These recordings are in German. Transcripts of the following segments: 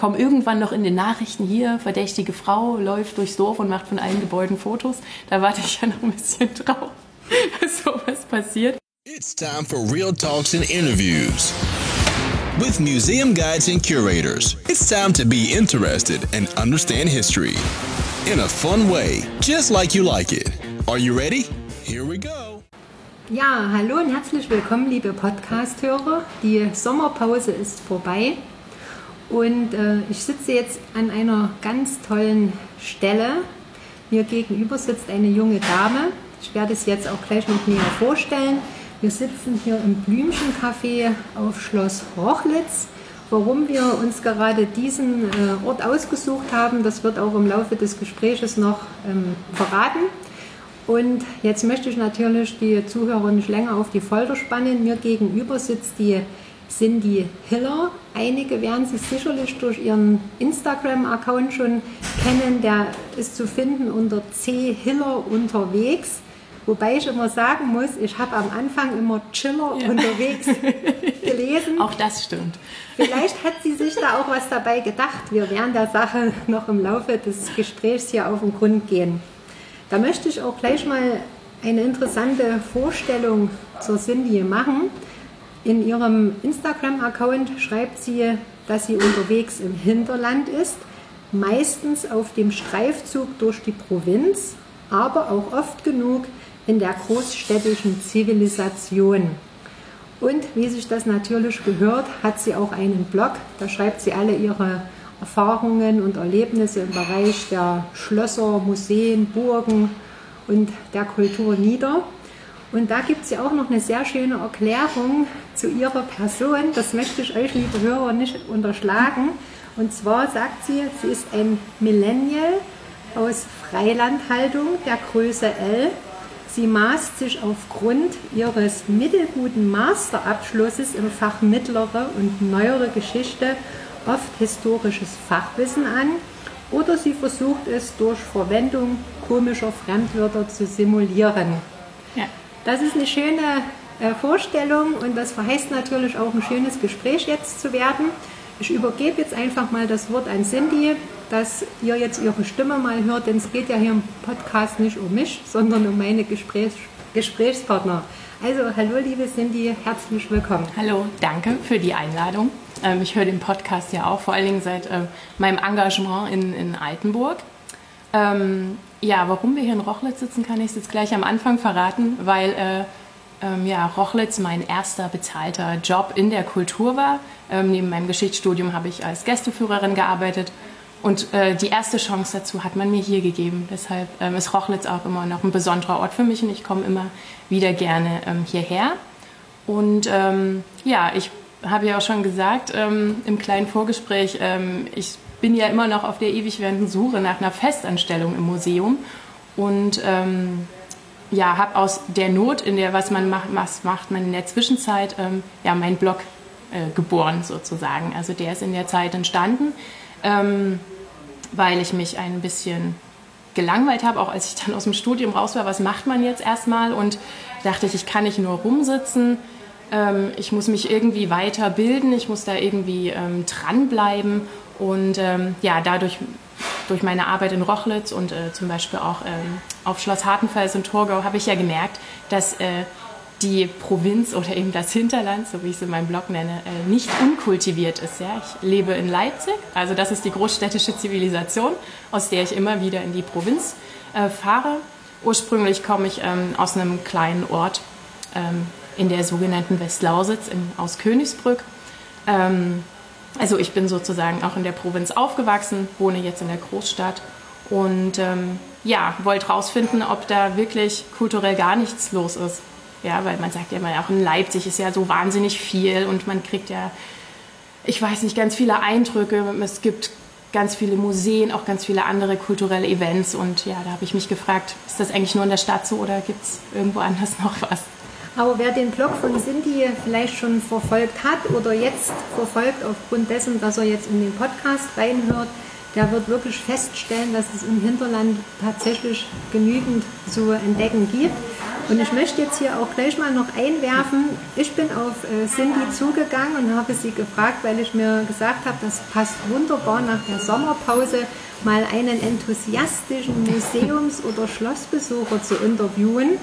komme irgendwann noch in den Nachrichten hier, verdächtige Frau läuft durchs Dorf und macht von allen Gebäuden Fotos. Da warte ich ja noch ein bisschen drauf, dass sowas passiert. It's time for real talks and interviews. With museum guides and curators, it's time to be interested and understand history in a fun way, just like you like it. Are you ready? Here we go. Ja, hallo und herzlich willkommen, liebe Podcast-Hörer. Die Sommerpause ist vorbei und äh, ich sitze jetzt an einer ganz tollen Stelle. Mir gegenüber sitzt eine junge Dame. Ich werde es jetzt auch gleich noch näher vorstellen. Wir sitzen hier im Blümchencafé auf Schloss Rochlitz. Warum wir uns gerade diesen äh, Ort ausgesucht haben, das wird auch im Laufe des Gespräches noch ähm, verraten. Und jetzt möchte ich natürlich die Zuhörer nicht länger auf die Folter spannen. Mir gegenüber sitzt die Cindy Hiller. Einige werden sie sicherlich durch ihren Instagram-Account schon kennen. Der ist zu finden unter C Hiller unterwegs. Wobei ich immer sagen muss, ich habe am Anfang immer Chiller ja. unterwegs gelesen. Auch das stimmt. Vielleicht hat sie sich da auch was dabei gedacht. Wir werden der Sache noch im Laufe des Gesprächs hier auf den Grund gehen. Da möchte ich auch gleich mal eine interessante Vorstellung zur Cindy machen. In ihrem Instagram-Account schreibt sie, dass sie unterwegs im Hinterland ist, meistens auf dem Streifzug durch die Provinz, aber auch oft genug in der großstädtischen Zivilisation. Und wie sich das natürlich gehört, hat sie auch einen Blog. Da schreibt sie alle ihre Erfahrungen und Erlebnisse im Bereich der Schlösser, Museen, Burgen und der Kultur nieder. Und da gibt es ja auch noch eine sehr schöne Erklärung zu ihrer Person. Das möchte ich euch, liebe Hörer, nicht unterschlagen. Und zwar sagt sie, sie ist ein Millennial aus Freilandhaltung der Größe L Sie maßt sich aufgrund ihres mittelguten Masterabschlusses im Fach mittlere und neuere Geschichte oft historisches Fachwissen an oder sie versucht es durch Verwendung komischer Fremdwörter zu simulieren. Ja. Das ist eine schöne äh, Vorstellung und das verheißt natürlich auch ein schönes Gespräch jetzt zu werden. Ich übergebe jetzt einfach mal das Wort an Cindy, dass ihr jetzt ihre Stimme mal hört, denn es geht ja hier im Podcast nicht um mich, sondern um meine Gesprächs Gesprächspartner. Also, hallo liebe Cindy, herzlich willkommen. Hallo, danke für die Einladung. Ähm, ich höre den Podcast ja auch, vor allen Dingen seit äh, meinem Engagement in, in Altenburg. Ja, warum wir hier in Rochlitz sitzen, kann ich jetzt gleich am Anfang verraten, weil äh, ähm, ja, Rochlitz mein erster bezahlter Job in der Kultur war. Ähm, neben meinem Geschichtsstudium habe ich als Gästeführerin gearbeitet und äh, die erste Chance dazu hat man mir hier gegeben. Deshalb ähm, ist Rochlitz auch immer noch ein besonderer Ort für mich und ich komme immer wieder gerne ähm, hierher. Und ähm, ja, ich habe ja auch schon gesagt ähm, im kleinen Vorgespräch, ich bin ja immer noch auf der ewig werdenden Suche nach einer Festanstellung im Museum und ja, habe aus der Not, in der was man macht, was macht man in der Zwischenzeit, ähm, ja, meinen Blog äh, geboren sozusagen. Also der ist in der Zeit entstanden, ähm, weil ich mich ein bisschen gelangweilt habe, auch als ich dann aus dem Studium raus war, was macht man jetzt erstmal und dachte ich, ich kann nicht nur rumsitzen, ähm, ich muss mich irgendwie weiterbilden, ich muss da irgendwie ähm, dranbleiben und ähm, ja, dadurch durch meine Arbeit in Rochlitz und äh, zum Beispiel auch ähm, auf Schloss Hartenfels und Torgau habe ich ja gemerkt, dass äh, die Provinz oder eben das Hinterland, so wie ich es in meinem Blog nenne, äh, nicht unkultiviert ist. Ja? Ich lebe in Leipzig, also das ist die großstädtische Zivilisation, aus der ich immer wieder in die Provinz äh, fahre. Ursprünglich komme ich ähm, aus einem kleinen Ort ähm, in der sogenannten Westlausitz in, aus Königsbrück. Also ich bin sozusagen auch in der Provinz aufgewachsen, wohne jetzt in der Großstadt und ähm, ja, wollte rausfinden, ob da wirklich kulturell gar nichts los ist. Ja, weil man sagt ja immer, auch in Leipzig ist ja so wahnsinnig viel und man kriegt ja, ich weiß nicht, ganz viele Eindrücke. Es gibt ganz viele Museen, auch ganz viele andere kulturelle Events und ja, da habe ich mich gefragt, ist das eigentlich nur in der Stadt so oder gibt es irgendwo anders noch was? Aber wer den Blog von Cindy vielleicht schon verfolgt hat oder jetzt verfolgt, aufgrund dessen, dass er jetzt in den Podcast reinhört, der wird wirklich feststellen, dass es im Hinterland tatsächlich genügend zu entdecken gibt. Und ich möchte jetzt hier auch gleich mal noch einwerfen, ich bin auf äh, Cindy zugegangen und habe sie gefragt, weil ich mir gesagt habe, das passt wunderbar nach der Sommerpause, mal einen enthusiastischen Museums- oder Schlossbesucher zu interviewen,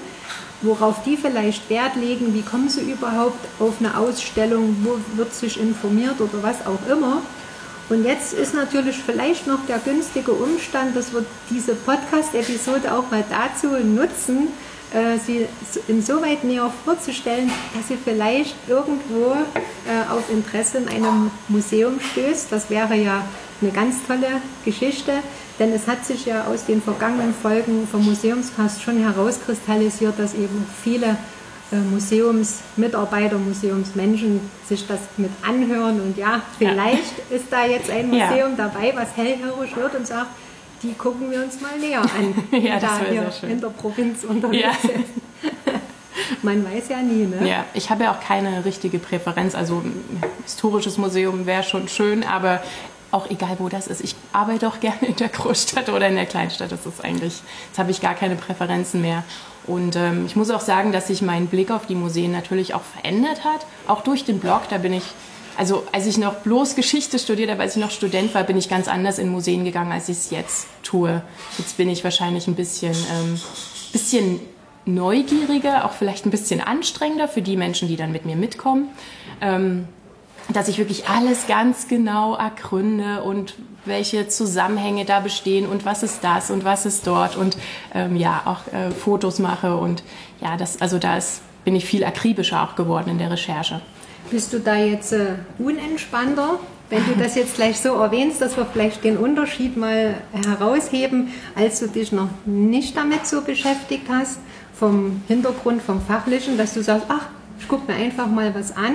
worauf die vielleicht Wert legen, wie kommen sie überhaupt auf eine Ausstellung, wo wird sich informiert oder was auch immer. Und jetzt ist natürlich vielleicht noch der günstige Umstand, dass wir diese Podcast-Episode auch mal dazu nutzen, äh, sie insoweit näher vorzustellen, dass sie vielleicht irgendwo äh, auf Interesse in einem Museum stößt. Das wäre ja eine ganz tolle Geschichte, denn es hat sich ja aus den vergangenen Folgen vom Museumscast schon herauskristallisiert, dass eben viele äh, Museumsmitarbeiter, Museumsmenschen sich das mit anhören und ja, vielleicht ja. ist da jetzt ein Museum ja. dabei, was hellhörig wird und sagt, die gucken wir uns mal näher an, ja, da hier in der Provinz unterwegs ja. sind. Man weiß ja nie, ne? Ja, ich habe ja auch keine richtige Präferenz. Also ein historisches Museum wäre schon schön, aber auch egal, wo das ist. Ich arbeite auch gerne in der Großstadt oder in der Kleinstadt. Das ist eigentlich, jetzt habe ich gar keine Präferenzen mehr. Und ähm, ich muss auch sagen, dass sich mein Blick auf die Museen natürlich auch verändert hat. Auch durch den Blog, da bin ich, also als ich noch bloß Geschichte studiert habe, als ich noch Student war, bin ich ganz anders in Museen gegangen, als ich es jetzt tue. Jetzt bin ich wahrscheinlich ein bisschen, ähm, bisschen neugieriger, auch vielleicht ein bisschen anstrengender für die Menschen, die dann mit mir mitkommen. Ähm, dass ich wirklich alles ganz genau ergründe und welche Zusammenhänge da bestehen und was ist das und was ist dort und ähm, ja auch äh, Fotos mache und ja das also da ist, bin ich viel akribischer auch geworden in der Recherche. Bist du da jetzt äh, unentspannter, wenn du das jetzt gleich so erwähnst, dass wir vielleicht den Unterschied mal herausheben, als du dich noch nicht damit so beschäftigt hast, vom Hintergrund, vom Fachlichen, dass du sagst, ach, ich gucke mir einfach mal was an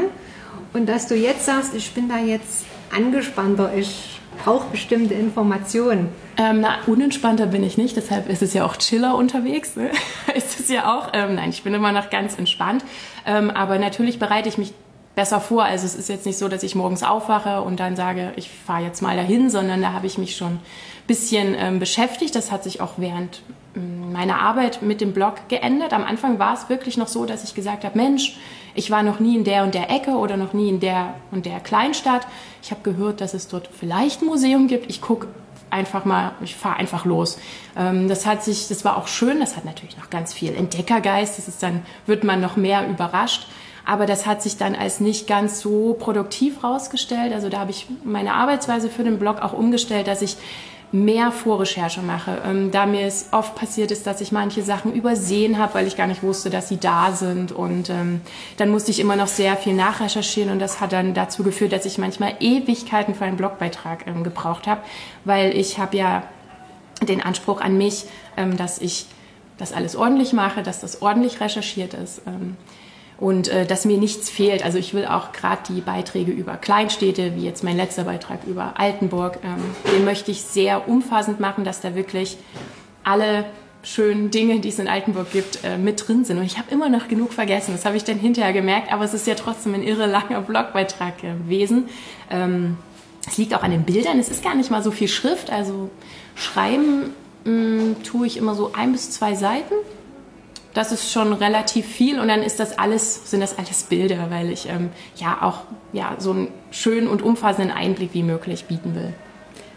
und dass du jetzt sagst, ich bin da jetzt angespannter, ich brauche bestimmte Informationen. Ähm, na, unentspannter bin ich nicht, deshalb ist es ja auch chiller unterwegs. Ne? ist es ja auch. Ähm, nein, ich bin immer noch ganz entspannt. Ähm, aber natürlich bereite ich mich besser vor. Also es ist jetzt nicht so, dass ich morgens aufwache und dann sage, ich fahre jetzt mal dahin, sondern da habe ich mich schon ein bisschen ähm, beschäftigt. Das hat sich auch während ähm, meiner Arbeit mit dem Blog geändert. Am Anfang war es wirklich noch so, dass ich gesagt habe, Mensch, ich war noch nie in der und der Ecke oder noch nie in der und der Kleinstadt. Ich habe gehört, dass es dort vielleicht ein Museum gibt. Ich gucke einfach mal, ich fahre einfach los. Ähm, das hat sich, das war auch schön. Das hat natürlich noch ganz viel Entdeckergeist. Das ist dann, wird man noch mehr überrascht. Aber das hat sich dann als nicht ganz so produktiv rausgestellt. Also da habe ich meine Arbeitsweise für den Blog auch umgestellt, dass ich mehr Vorrecherche mache. Ähm, da mir es oft passiert ist, dass ich manche Sachen übersehen habe, weil ich gar nicht wusste, dass sie da sind. Und ähm, dann musste ich immer noch sehr viel nachrecherchieren und das hat dann dazu geführt, dass ich manchmal Ewigkeiten für einen Blogbeitrag ähm, gebraucht habe, weil ich habe ja den Anspruch an mich, ähm, dass ich das alles ordentlich mache, dass das ordentlich recherchiert ist. Und äh, dass mir nichts fehlt. Also ich will auch gerade die Beiträge über Kleinstädte, wie jetzt mein letzter Beitrag über Altenburg, ähm, den möchte ich sehr umfassend machen, dass da wirklich alle schönen Dinge, die es in Altenburg gibt, äh, mit drin sind. Und ich habe immer noch genug vergessen. Das habe ich dann hinterher gemerkt, aber es ist ja trotzdem ein irre langer Blogbeitrag gewesen. Ähm, es liegt auch an den Bildern. Es ist gar nicht mal so viel Schrift. Also schreiben mh, mm, tue ich immer so ein bis zwei Seiten das ist schon relativ viel und dann ist das alles, sind das alles Bilder, weil ich ähm, ja auch ja, so einen schönen und umfassenden Einblick wie möglich bieten will.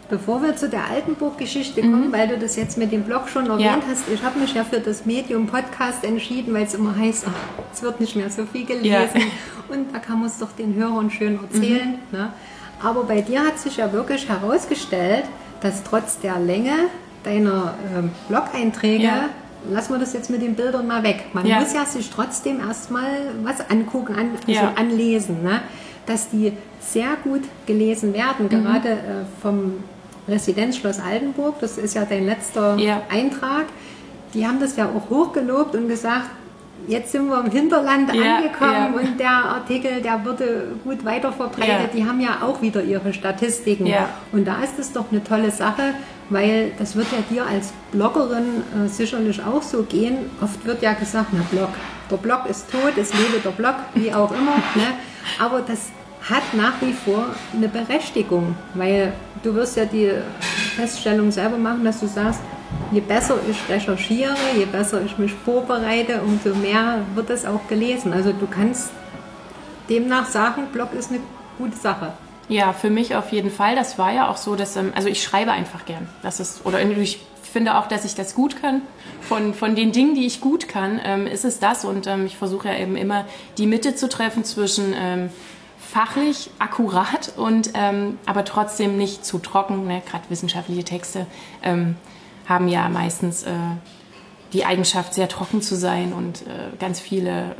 Bevor wir zu der Altenburg-Geschichte kommen, mhm. weil du das jetzt mit dem Blog schon erwähnt ja. hast, ich habe mich ja für das Medium Podcast entschieden, weil es immer heißt, ach, es wird nicht mehr so viel gelesen ja. und da kann man es doch den Hörern schön erzählen. Mhm. Ne? Aber bei dir hat sich ja wirklich herausgestellt, dass trotz der Länge deiner äh, Blog-Einträge ja lassen wir das jetzt mit den Bildern mal weg. Man ja. muss ja sich trotzdem erstmal was angucken, an, also ja. anlesen, ne? dass die sehr gut gelesen werden, mhm. gerade äh, vom Residenzschloss Altenburg, das ist ja dein letzter ja. Eintrag. Die haben das ja auch hochgelobt und gesagt, jetzt sind wir im Hinterland ja, angekommen ja. und der Artikel, der wurde gut weiterverbreitet. Ja. Die haben ja auch wieder ihre Statistiken. Und da ist es doch eine tolle Sache, weil das wird ja dir als Bloggerin äh, sicherlich auch so gehen. Oft wird ja gesagt, na Blog, der Blog ist tot, es lebe der Blog, wie auch immer. Ne? Aber das hat nach wie vor eine Berechtigung, weil du wirst ja die Feststellung selber machen, dass du sagst, je besser ich recherchiere, je besser ich mich vorbereite, umso mehr wird es auch gelesen. Also du kannst demnach sagen, Blog ist eine gute Sache. Ja, für mich auf jeden Fall. Das war ja auch so, dass, ähm, also ich schreibe einfach gern. Das ist, oder ich finde auch, dass ich das gut kann. Von, von den Dingen, die ich gut kann, ähm, ist es das. Und ähm, ich versuche ja eben immer die Mitte zu treffen zwischen fachlich akkurat und aber trotzdem nicht zu trocken. Ne? Gerade wissenschaftliche Texte haben ja meistens äh, die Eigenschaft, sehr trocken zu sein und äh, ganz viele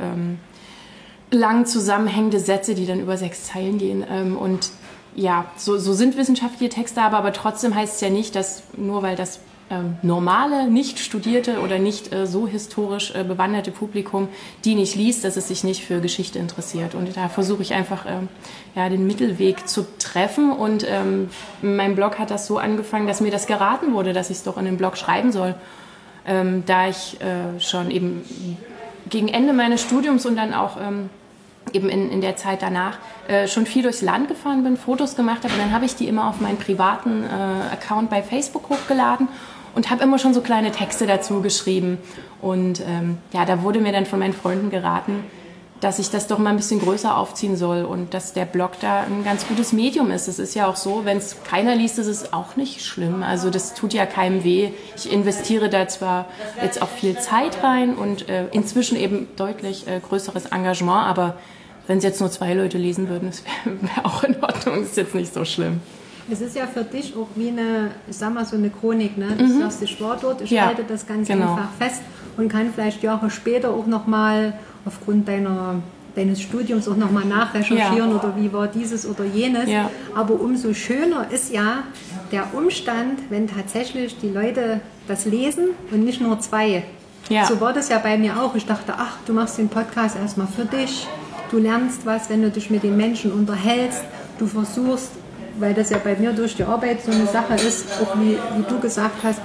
lang zusammenhängende Sätze, die dann über sechs Zeilen gehen. Ähm, und ja, so, so sind wissenschaftliche Texte aber, aber trotzdem heißt es ja nicht, dass nur weil das ähm, normale, nicht studierte oder nicht äh, so historisch äh, bewanderte Publikum die nicht liest, dass es sich nicht für Geschichte interessiert. Und da versuche ich einfach ähm, ja, den Mittelweg zu treffen. Und ähm, mein Blog hat das so angefangen, dass mir das geraten wurde, dass ich es doch in den Blog schreiben soll. Ähm, da ich äh, schon eben gegen Ende meines Studiums und dann auch ähm, eben in, in der Zeit danach äh, schon viel durchs Land gefahren bin, Fotos gemacht habe. Und dann habe ich die immer auf meinen privaten äh, Account bei Facebook hochgeladen und habe immer schon so kleine Texte dazu geschrieben. Und ähm, ja, da wurde mir dann von meinen Freunden geraten, dass ich das doch mal ein bisschen größer aufziehen soll und dass der Blog da ein ganz gutes Medium ist. Es ist ja auch so, wenn es keiner liest, ist es auch nicht schlimm. Also das tut ja keinem weh. Ich investiere da zwar jetzt auch viel Zeit rein und äh, inzwischen eben deutlich äh, größeres Engagement, aber wenn es jetzt nur zwei Leute lesen würden, das wäre wär auch in Ordnung. Das ist jetzt nicht so schlimm. Es ist ja für dich auch wie eine, ich sag mal, so eine Chronik. Ne? Du mhm. sagst, ich war dort, ich ja, halte das Ganze genau. einfach fest und kann vielleicht Jahre später auch nochmal aufgrund deiner, deines Studiums auch nochmal nachrecherchieren ja. oder wie war dieses oder jenes. Ja. Aber umso schöner ist ja der Umstand, wenn tatsächlich die Leute das lesen und nicht nur zwei. Ja. So war das ja bei mir auch. Ich dachte, ach, du machst den Podcast erstmal für dich. Du lernst was, wenn du dich mit den Menschen unterhältst. Du versuchst weil das ja bei mir durch die Arbeit so eine Sache ist, auch wie, wie du gesagt hast,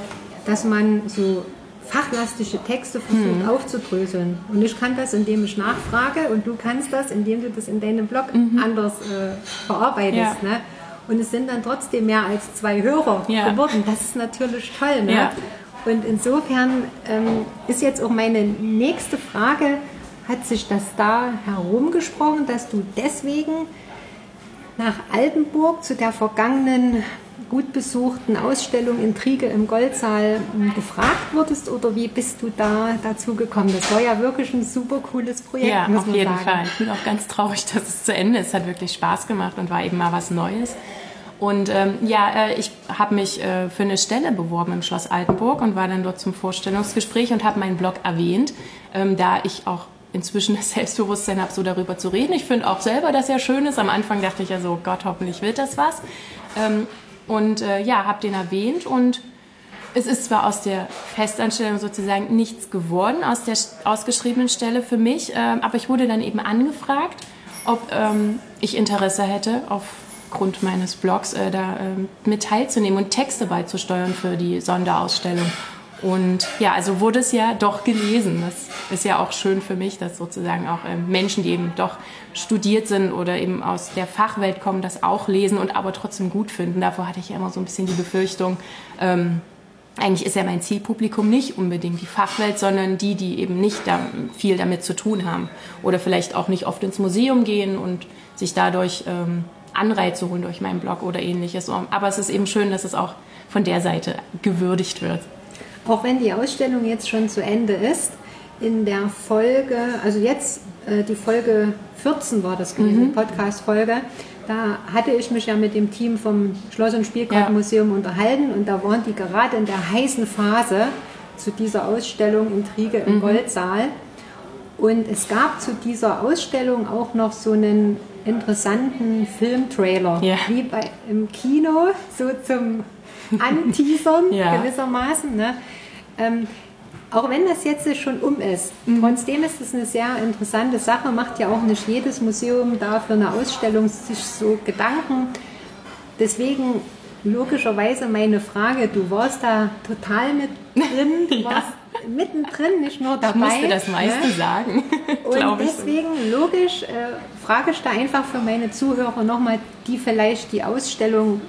dass man so fachlastige Texte versucht mhm. aufzudröseln. Und ich kann das, indem ich nachfrage und du kannst das, indem du das in deinem Blog mhm. anders äh, verarbeitest. Ja. Ne? Und es sind dann trotzdem mehr als zwei Hörer ja. geworden. Das ist natürlich toll. Ne? Ja. Und insofern ähm, ist jetzt auch meine nächste Frage, hat sich das da herumgesprochen, dass du deswegen nach Altenburg zu der vergangenen gut besuchten Ausstellung Intrige im Goldsaal hm, gefragt wurdest oder wie bist du da dazu gekommen? Das war ja wirklich ein super cooles Projekt. Ja, auf jeden sagen. Fall. Ich bin auch ganz traurig, dass es zu Ende ist. Es hat wirklich Spaß gemacht und war eben mal was Neues. Und ähm, ja, äh, ich habe mich äh, für eine Stelle beworben im Schloss Altenburg und war dann dort zum Vorstellungsgespräch und habe meinen Blog erwähnt, ähm, da ich auch inzwischen das Selbstbewusstsein habe, so darüber zu reden. Ich finde auch selber, dass ja schön ist. Am Anfang dachte ich ja so, Gott, hoffentlich wird das was. Ähm, und äh, ja, habe den erwähnt und es ist zwar aus der Festanstellung sozusagen nichts geworden, aus der ausgeschriebenen Stelle für mich, äh, aber ich wurde dann eben angefragt, ob ähm, ich Interesse hätte, aufgrund meines Blogs äh, da ähm, mit teilzunehmen und Texte beizusteuern für die Sonderausstellung. Und ja, also wurde es ja doch gelesen. Das ist ja auch schön für mich, dass sozusagen auch ähm, Menschen, die eben doch studiert sind oder eben aus der Fachwelt kommen, das auch lesen und aber trotzdem gut finden. Davor hatte ich ja immer so ein bisschen die Befürchtung, ähm, eigentlich ist ja mein Zielpublikum nicht unbedingt die Fachwelt, sondern die, die eben nicht da viel damit zu tun haben oder vielleicht auch nicht oft ins Museum gehen und sich dadurch ähm, Anreize holen durch meinen Blog oder ähnliches. Aber es ist eben schön, dass es auch von der Seite gewürdigt wird. Auch wenn die Ausstellung jetzt schon zu Ende ist, in der Folge, also jetzt äh, die Folge 14 war das gewesen, mhm. Podcast-Folge, da hatte ich mich ja mit dem Team vom Schloss- und Spielkartenmuseum ja. unterhalten und da waren die gerade in der heißen Phase zu dieser Ausstellung Intrige im mhm. Goldsaal. Und es gab zu dieser Ausstellung auch noch so einen interessanten Filmtrailer, ja. wie bei, im Kino, so zum Anteasern ja. gewissermaßen. Ne? Ähm, auch wenn das jetzt schon um ist, mhm. trotzdem ist es eine sehr interessante Sache, macht ja auch nicht jedes Museum da für eine Ausstellung sich so Gedanken. Deswegen logischerweise meine Frage, du warst da total mit drin, du ja. warst mittendrin, nicht nur dabei. Ich musste das meiste ne? sagen. Und deswegen logisch äh, frage ich da einfach für meine Zuhörer nochmal, die vielleicht die Ausstellung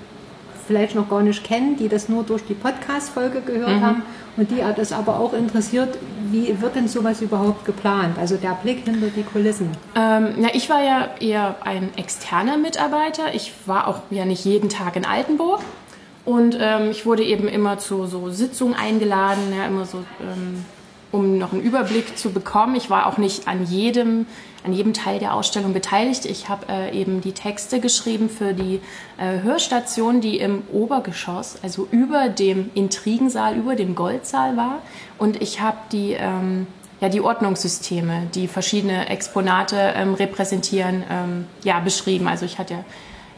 vielleicht noch gar nicht kennen, die das nur durch die Podcast-Folge gehört mhm. haben und die das aber auch interessiert, wie wird denn sowas überhaupt geplant? Also der Blick hinter die Kulissen. Ähm, na, ich war ja eher ein externer Mitarbeiter. Ich war auch ja nicht jeden Tag in Altenburg. Und ähm, ich wurde eben immer zu so Sitzungen eingeladen, ja, immer so, ähm, um noch einen Überblick zu bekommen. Ich war auch nicht an jedem an jedem Teil der Ausstellung beteiligt. Ich habe äh, eben die Texte geschrieben für die äh, Hörstation, die im Obergeschoss, also über dem Intrigensaal, über dem Goldsaal war. Und ich habe die, ähm, ja, die Ordnungssysteme, die verschiedene Exponate ähm, repräsentieren, ähm, ja, beschrieben. Also ich hatte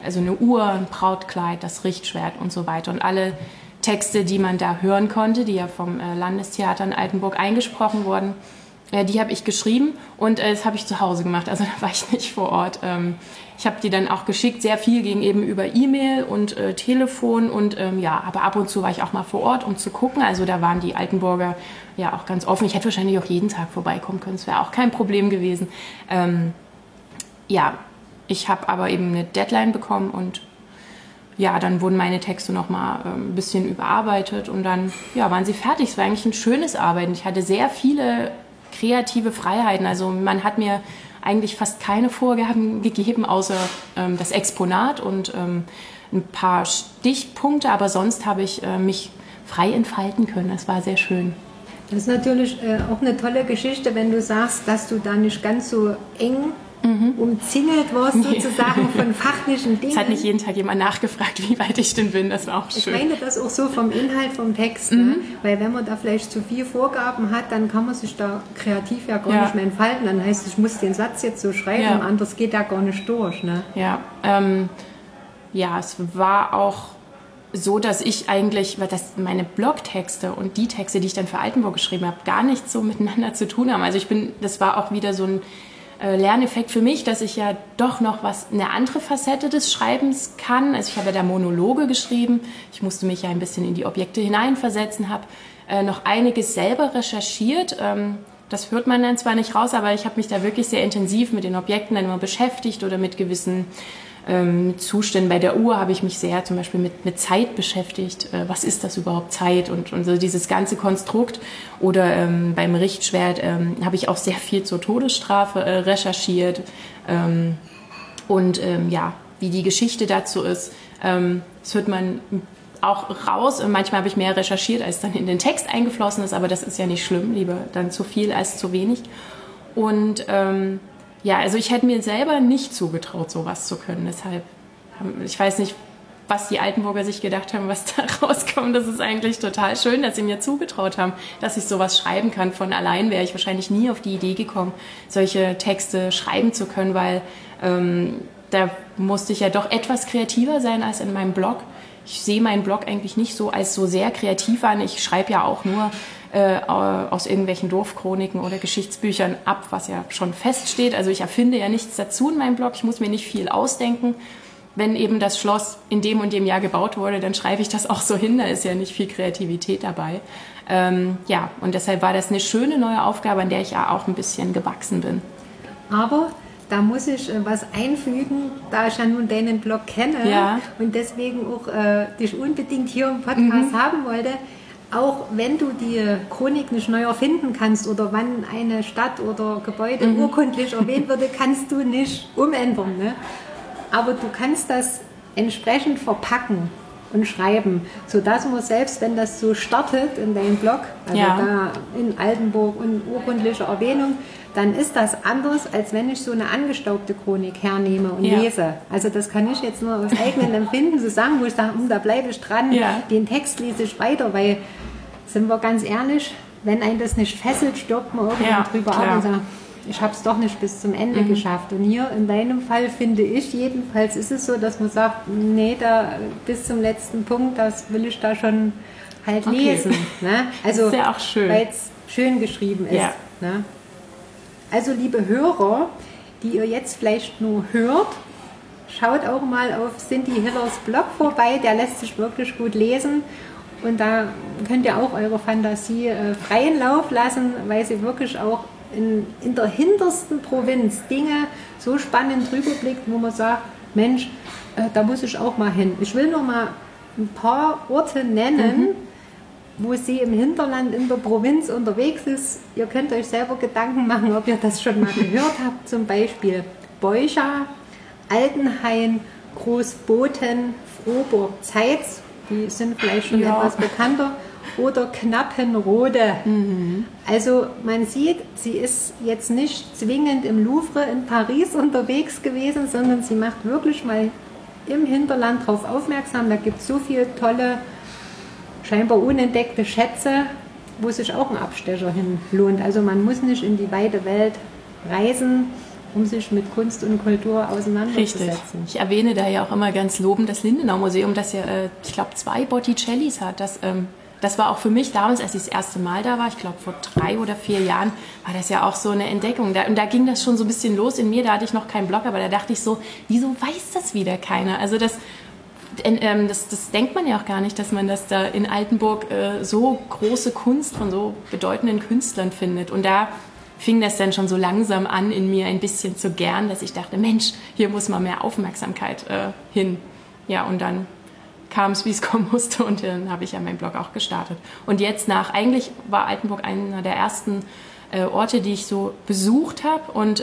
also eine Uhr, ein Brautkleid, das Richtschwert und so weiter. Und alle Texte, die man da hören konnte, die ja vom äh, Landestheater in Altenburg eingesprochen wurden, äh, die habe ich geschrieben und äh, das habe ich zu Hause gemacht, also da war ich nicht vor Ort. Ähm, ich habe die dann auch geschickt, sehr viel ging eben über E-Mail und äh, Telefon und ähm, ja, aber ab und zu war ich auch mal vor Ort, um zu gucken. Also da waren die Altenburger ja auch ganz offen. Ich hätte wahrscheinlich auch jeden Tag vorbeikommen können, es wäre auch kein Problem gewesen. Ähm, ja, ich habe aber eben eine Deadline bekommen und ja, dann wurden meine Texte noch mal ähm, ein bisschen überarbeitet und dann ja, waren sie fertig. Es war eigentlich ein schönes Arbeiten. Ich hatte sehr viele kreative Freiheiten. Also man hat mir eigentlich fast keine Vorgaben gegeben, außer ähm, das Exponat und ähm, ein paar Stichpunkte, aber sonst habe ich äh, mich frei entfalten können. Das war sehr schön. Das ist natürlich äh, auch eine tolle Geschichte, wenn du sagst, dass du da nicht ganz so eng mhm. umzingelt wirst sozusagen von fachlichen Dingen. Es hat nicht jeden Tag jemand nachgefragt, wie weit ich denn bin. Das war auch schön. Ich meine das auch so vom Inhalt vom Text. Ne? Mhm. Ne? Weil wenn man da vielleicht zu viel Vorgaben hat, dann kann man sich da kreativ ja gar ja. nicht mehr entfalten. Dann heißt es, ich muss den Satz jetzt so schreiben, ja. anders geht da gar nicht durch. Ne? Ja, ähm, ja, es war auch so, dass ich eigentlich, weil das meine Blogtexte und die Texte, die ich dann für Altenburg geschrieben habe, gar nichts so miteinander zu tun haben. Also ich bin, das war auch wieder so ein Lerneffekt für mich, dass ich ja doch noch was, eine andere Facette des Schreibens kann. Also ich habe ja da Monologe geschrieben. Ich musste mich ja ein bisschen in die Objekte hineinversetzen, habe äh, noch einiges selber recherchiert. Ähm, das hört man dann zwar nicht raus, aber ich habe mich da wirklich sehr intensiv mit den Objekten dann immer beschäftigt oder mit gewissen ähm, Zuständen. Bei der Uhr habe ich mich sehr zum Beispiel mit, mit Zeit beschäftigt. Äh, was ist das überhaupt Zeit und, und so dieses ganze Konstrukt. Oder ähm, beim Richtschwert ähm, habe ich auch sehr viel zur Todesstrafe äh, recherchiert. Ähm, und ähm, ja, wie die Geschichte dazu ist, ähm, das hört man auch raus. Und manchmal habe ich mehr recherchiert, als dann in den Text eingeflossen ist, aber das ist ja nicht schlimm, lieber dann zu viel als zu wenig. Und ähm, ja, also ich hätte mir selber nicht zugetraut, sowas zu können. Deshalb, ich weiß nicht, was die Altenburger sich gedacht haben, was da rauskommt. Das ist eigentlich total schön, dass sie mir zugetraut haben, dass ich sowas schreiben kann. Von allein wäre ich wahrscheinlich nie auf die Idee gekommen, solche Texte schreiben zu können, weil ähm, da musste ich ja doch etwas kreativer sein als in meinem Blog. Ich sehe meinen Blog eigentlich nicht so als so sehr kreativ an. Ich schreibe ja auch nur äh, aus irgendwelchen Dorfchroniken oder Geschichtsbüchern ab, was ja schon feststeht. Also ich erfinde ja nichts dazu in meinem Blog, ich muss mir nicht viel ausdenken. Wenn eben das Schloss in dem und dem Jahr gebaut wurde, dann schreibe ich das auch so hin, da ist ja nicht viel Kreativität dabei. Ähm, ja, und deshalb war das eine schöne neue Aufgabe, an der ich ja auch ein bisschen gewachsen bin. Aber da muss ich äh, was einfügen, da ich ja nun deinen Blog kenne ja. und deswegen auch äh, dich unbedingt hier im Podcast mhm. haben wollte auch wenn du die Chronik nicht neu erfinden kannst oder wann eine Stadt oder Gebäude mhm. urkundlich erwähnt wurde, kannst du nicht umändern. Ne? Aber du kannst das entsprechend verpacken und schreiben, sodass man selbst, wenn das so startet in deinem Blog, also ja. da in Altenburg und urkundliche Erwähnung, dann ist das anders, als wenn ich so eine angestaubte Chronik hernehme und ja. lese. Also das kann ich jetzt nur aus eigenem Empfinden so sagen, wo ich sage, hm, da bleibe ich dran, ja. den Text lese ich weiter, weil, sind wir ganz ehrlich, wenn ein das nicht fesselt, stirbt man irgendwann ja, drüber klar. ab und sagt, ich habe es doch nicht bis zum Ende mhm. geschafft. Und hier in deinem Fall finde ich jedenfalls ist es so, dass man sagt, nee, da bis zum letzten Punkt, das will ich da schon halt okay. lesen. Ne? Also, weil es schön geschrieben ist. Ja. Ne? Also liebe Hörer, die ihr jetzt vielleicht nur hört, schaut auch mal auf Cindy Hillers Blog vorbei, der lässt sich wirklich gut lesen. Und da könnt ihr auch eure Fantasie äh, freien Lauf lassen, weil sie wirklich auch in, in der hintersten Provinz Dinge so spannend drüber blickt, wo man sagt, Mensch, äh, da muss ich auch mal hin. Ich will nur mal ein paar Orte nennen, mhm. Wo sie im Hinterland in der Provinz unterwegs ist. Ihr könnt euch selber Gedanken machen, ob ihr das schon mal gehört habt. Zum Beispiel Beucha, Altenhain, Großboten, Froburg, Zeitz, die sind vielleicht schon ja. etwas bekannter, oder Knappenrode. Mhm. Also man sieht, sie ist jetzt nicht zwingend im Louvre in Paris unterwegs gewesen, sondern sie macht wirklich mal im Hinterland darauf aufmerksam. Da gibt es so viele tolle, scheinbar unentdeckte Schätze, wo sich auch ein Abstecher hin lohnt. Also man muss nicht in die weite Welt reisen, um sich mit Kunst und Kultur auseinanderzusetzen. Richtig. Ich erwähne da ja auch immer ganz lobend das Lindenau Museum, das ja, äh, ich glaube, zwei Botticellis hat. Das, ähm, das war auch für mich damals, als ich das erste Mal da war, ich glaube vor drei oder vier Jahren, war das ja auch so eine Entdeckung. Und da ging das schon so ein bisschen los in mir, da hatte ich noch keinen Blog, aber da dachte ich so, wieso weiß das wieder keiner? Also das, das, das, denkt man ja auch gar nicht, dass man das da in Altenburg äh, so große Kunst von so bedeutenden Künstlern findet. Und da fing das dann schon so langsam an, in mir ein bisschen zu gern, dass ich dachte, Mensch, hier muss mal mehr Aufmerksamkeit äh, hin. Ja, und dann kam es, wie es kommen musste und dann habe ich ja meinen Blog auch gestartet. Und jetzt nach, eigentlich war Altenburg einer der ersten äh, Orte, die ich so besucht habe und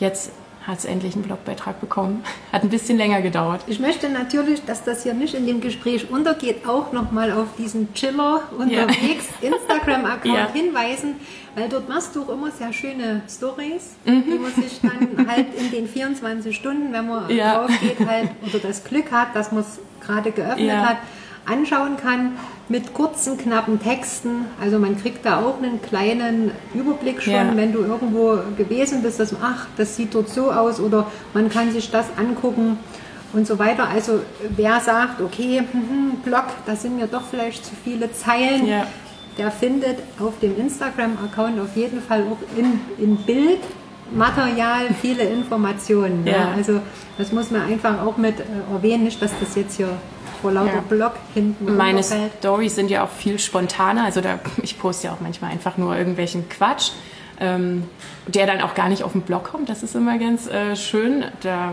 jetzt hat es endlich einen Blogbeitrag bekommen. Hat ein bisschen länger gedauert. Ich möchte natürlich, dass das hier nicht in dem Gespräch untergeht, auch nochmal auf diesen Chiller unterwegs ja. Instagram-Account ja. hinweisen, weil dort machst du auch immer sehr schöne Stories, mhm. die man sich dann halt in den 24 Stunden, wenn man ja. drauf geht, halt oder das Glück hat, dass man es gerade geöffnet hat, anschauen kann mit kurzen, knappen Texten. Also man kriegt da auch einen kleinen Überblick schon, ja. wenn du irgendwo gewesen bist, dass ach, das sieht dort so aus oder man kann sich das angucken und so weiter. Also wer sagt, okay, hm, Blog, da sind mir doch vielleicht zu viele Zeilen, ja. der findet auf dem Instagram-Account auf jeden Fall auch in, in Bildmaterial viele Informationen. Ja. ja. Also das muss man einfach auch mit äh, erwähnen, nicht, dass das jetzt hier vor lauter ja. Block hinten Meine Stories sind ja auch viel spontaner. Also da, ich poste ja auch manchmal einfach nur irgendwelchen Quatsch, ähm, der dann auch gar nicht auf den Blog kommt. Das ist immer ganz äh, schön. Da,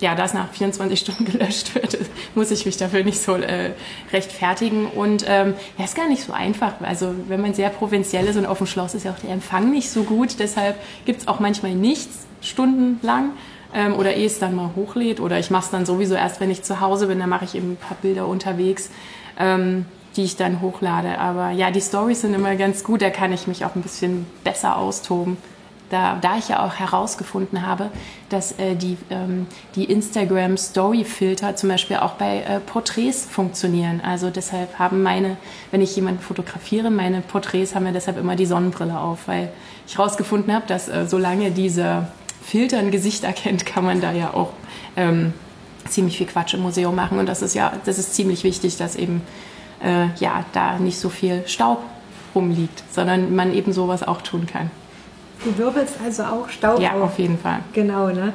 ja, da es nach 24 Stunden gelöscht wird, muss ich mich dafür nicht so äh, rechtfertigen. Und ähm, ja, ist gar nicht so einfach. Also wenn man sehr provinziell ist und auf dem Schloss ist ja auch der Empfang nicht so gut. Deshalb gibt es auch manchmal nichts stundenlang ähm, oder ehe es dann mal hochlädt oder ich mache es dann sowieso erst, wenn ich zu Hause bin, dann mache ich eben ein paar Bilder unterwegs, ähm, die ich dann hochlade. Aber ja, die Stories sind immer ganz gut, da kann ich mich auch ein bisschen besser austoben. Da, da ich ja auch herausgefunden habe, dass äh, die, ähm, die Instagram Story Filter zum Beispiel auch bei äh, Porträts funktionieren. Also deshalb haben meine, wenn ich jemanden fotografiere, meine Porträts haben ja deshalb immer die Sonnenbrille auf, weil ich herausgefunden habe, dass äh, solange diese Filter ein Gesicht erkennt, kann man da ja auch ähm, ziemlich viel Quatsch im Museum machen. Und das ist ja, das ist ziemlich wichtig, dass eben äh, ja da nicht so viel Staub rumliegt, sondern man eben sowas auch tun kann. Du wirbelst also auch Staub Ja, auf, auf jeden Fall. Genau, ne?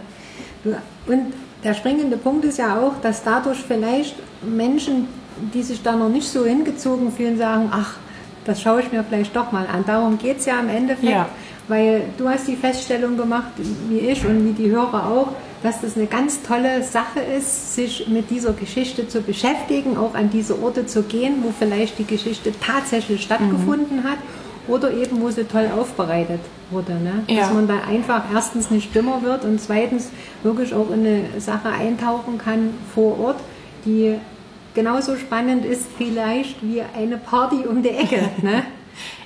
Und der springende Punkt ist ja auch, dass dadurch vielleicht Menschen, die sich da noch nicht so hingezogen fühlen, sagen, ach, das schaue ich mir vielleicht doch mal an. Darum geht es ja im Endeffekt. Ja weil du hast die Feststellung gemacht, wie ich und wie die Hörer auch, dass das eine ganz tolle Sache ist, sich mit dieser Geschichte zu beschäftigen, auch an diese Orte zu gehen, wo vielleicht die Geschichte tatsächlich stattgefunden mhm. hat oder eben wo sie toll aufbereitet wurde. Ne? Ja. Dass man da einfach erstens nicht dümmer wird und zweitens wirklich auch in eine Sache eintauchen kann vor Ort, die genauso spannend ist vielleicht wie eine Party um die Ecke. Ne?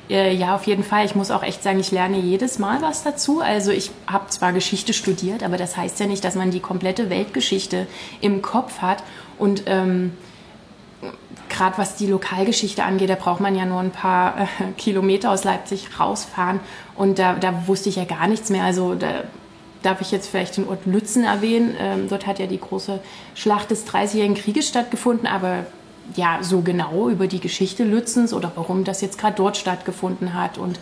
Äh, ja, auf jeden Fall. Ich muss auch echt sagen, ich lerne jedes Mal was dazu. Also ich habe zwar Geschichte studiert, aber das heißt ja nicht, dass man die komplette Weltgeschichte im Kopf hat. Und ähm, gerade was die Lokalgeschichte angeht, da braucht man ja nur ein paar äh, Kilometer aus Leipzig rausfahren. Und da, da wusste ich ja gar nichts mehr. Also da darf ich jetzt vielleicht den Ort Lützen erwähnen. Ähm, dort hat ja die große Schlacht des Dreißigjährigen Krieges stattgefunden, aber ja, so genau über die Geschichte Lützens oder warum das jetzt gerade dort stattgefunden hat und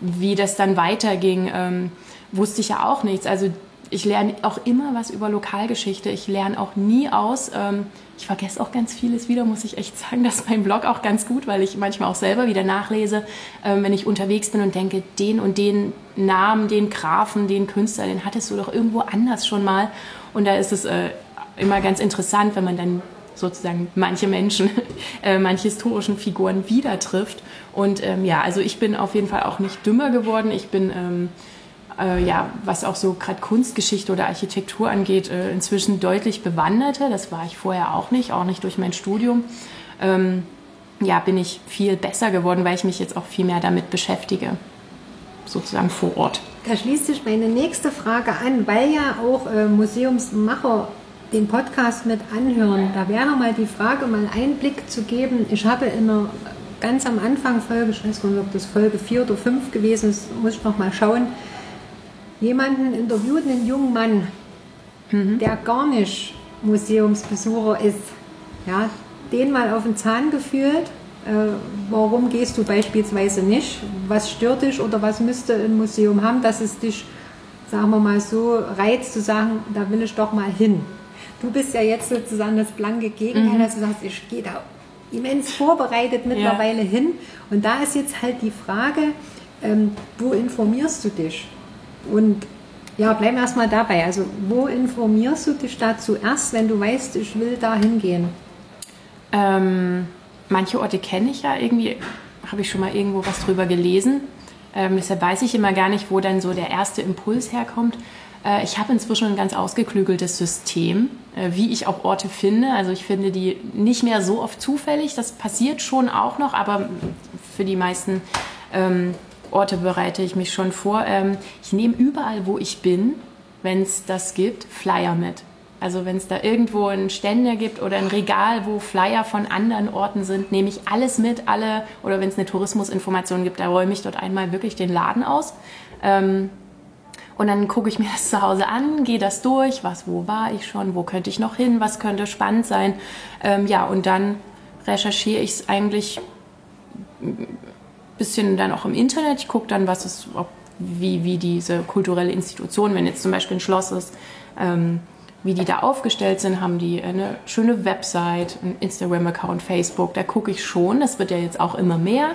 wie das dann weiterging, ähm, wusste ich ja auch nichts. Also ich lerne auch immer was über Lokalgeschichte. Ich lerne auch nie aus. Ähm, ich vergesse auch ganz vieles wieder, muss ich echt sagen. Das ist mein Blog auch ganz gut, weil ich manchmal auch selber wieder nachlese, ähm, wenn ich unterwegs bin und denke, den und den Namen, den Grafen, den Künstler, den hattest du doch irgendwo anders schon mal. Und da ist es äh, immer ganz interessant, wenn man dann sozusagen manche Menschen, äh, manche historischen Figuren wieder trifft. Und ähm, ja, also ich bin auf jeden Fall auch nicht dümmer geworden. Ich bin ähm, äh, ja, was auch so gerade Kunstgeschichte oder Architektur angeht, äh, inzwischen deutlich bewanderter. Das war ich vorher auch nicht, auch nicht durch mein Studium. Ähm, ja, bin ich viel besser geworden, weil ich mich jetzt auch viel mehr damit beschäftige, sozusagen vor Ort. Da schließt sich meine nächste Frage an, weil ja auch äh, Museumsmacher den Podcast mit anhören. Da wäre mal die Frage, mal einen Blick zu geben. Ich habe in einer ganz am Anfang Folge, ich weiß gar nicht, ob das Folge 4 oder 5 gewesen ist, muss ich noch mal schauen, jemanden interviewt, einen jungen Mann, mhm. der gar nicht Museumsbesucher ist. Ja, den mal auf den Zahn gefühlt. Äh, warum gehst du beispielsweise nicht? Was stört dich oder was müsste ein Museum haben, dass es dich, sagen wir mal so, reizt zu sagen, da will ich doch mal hin. Du bist ja jetzt sozusagen das blanke Gegenteil, mhm. dass du sagst, ich gehe da immens vorbereitet mittlerweile ja. hin. Und da ist jetzt halt die Frage, ähm, wo informierst du dich? Und ja, bleib erstmal dabei. Also, wo informierst du dich da zuerst, wenn du weißt, ich will da hingehen? Ähm, manche Orte kenne ich ja irgendwie, habe ich schon mal irgendwo was drüber gelesen. Ähm, deshalb weiß ich immer gar nicht, wo dann so der erste Impuls herkommt. Äh, ich habe inzwischen ein ganz ausgeklügeltes System, äh, wie ich auch Orte finde. Also ich finde die nicht mehr so oft zufällig. Das passiert schon auch noch, aber für die meisten ähm, Orte bereite ich mich schon vor. Ähm, ich nehme überall, wo ich bin, wenn es das gibt, Flyer mit. Also wenn es da irgendwo einen Ständer gibt oder ein Regal, wo Flyer von anderen Orten sind, nehme ich alles mit, alle, oder wenn es eine Tourismusinformation gibt, da räume ich dort einmal wirklich den Laden aus. Ähm, und dann gucke ich mir das zu Hause an, gehe das durch, was, wo war ich schon, wo könnte ich noch hin, was könnte spannend sein. Ähm, ja, und dann recherchiere ich es eigentlich bisschen dann auch im Internet. Ich gucke dann, was ist, ob, wie, wie diese kulturelle Institution, wenn jetzt zum Beispiel ein Schloss ist, ähm, wie die da aufgestellt sind, haben die eine schöne Website, ein Instagram-Account, Facebook, da gucke ich schon. Das wird ja jetzt auch immer mehr.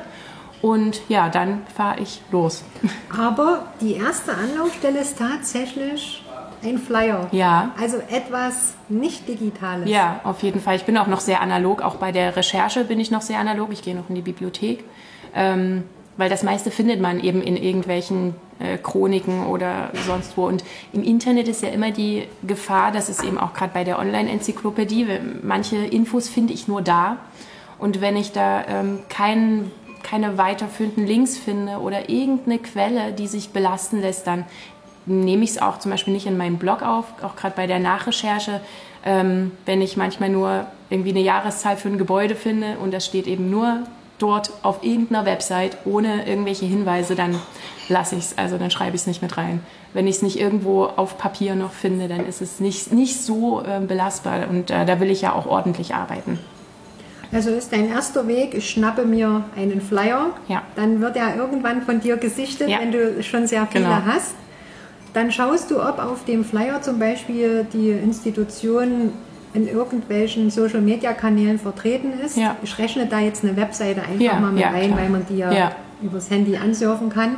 Und ja, dann fahre ich los. Aber die erste Anlaufstelle ist tatsächlich ein Flyer. Ja. Also etwas nicht Digitales. Ja, auf jeden Fall. Ich bin auch noch sehr analog. Auch bei der Recherche bin ich noch sehr analog. Ich gehe noch in die Bibliothek. Ähm, weil das meiste findet man eben in irgendwelchen äh, Chroniken oder sonst wo. Und im Internet ist ja immer die Gefahr, dass es eben auch gerade bei der Online-Enzyklopädie, manche Infos finde ich nur da. Und wenn ich da ähm, kein, keine weiterführenden Links finde oder irgendeine Quelle, die sich belasten lässt, dann nehme ich es auch zum Beispiel nicht in meinem Blog auf, auch gerade bei der Nachrecherche. Ähm, wenn ich manchmal nur irgendwie eine Jahreszahl für ein Gebäude finde und das steht eben nur dort auf irgendeiner Website ohne irgendwelche Hinweise, dann lasse ich es, also dann schreibe ich es nicht mit rein. Wenn ich es nicht irgendwo auf Papier noch finde, dann ist es nicht, nicht so äh, belastbar und äh, da will ich ja auch ordentlich arbeiten. Also ist dein erster Weg, ich schnappe mir einen Flyer, ja. dann wird er irgendwann von dir gesichtet, ja. wenn du schon sehr viele genau. hast. Dann schaust du, ob auf dem Flyer zum Beispiel die Institution in irgendwelchen Social Media Kanälen vertreten ist. Ja. Ich rechne da jetzt eine Webseite einfach ja, mal mit ja, ein, klar. weil man die ja, übers Handy ansurfen kann.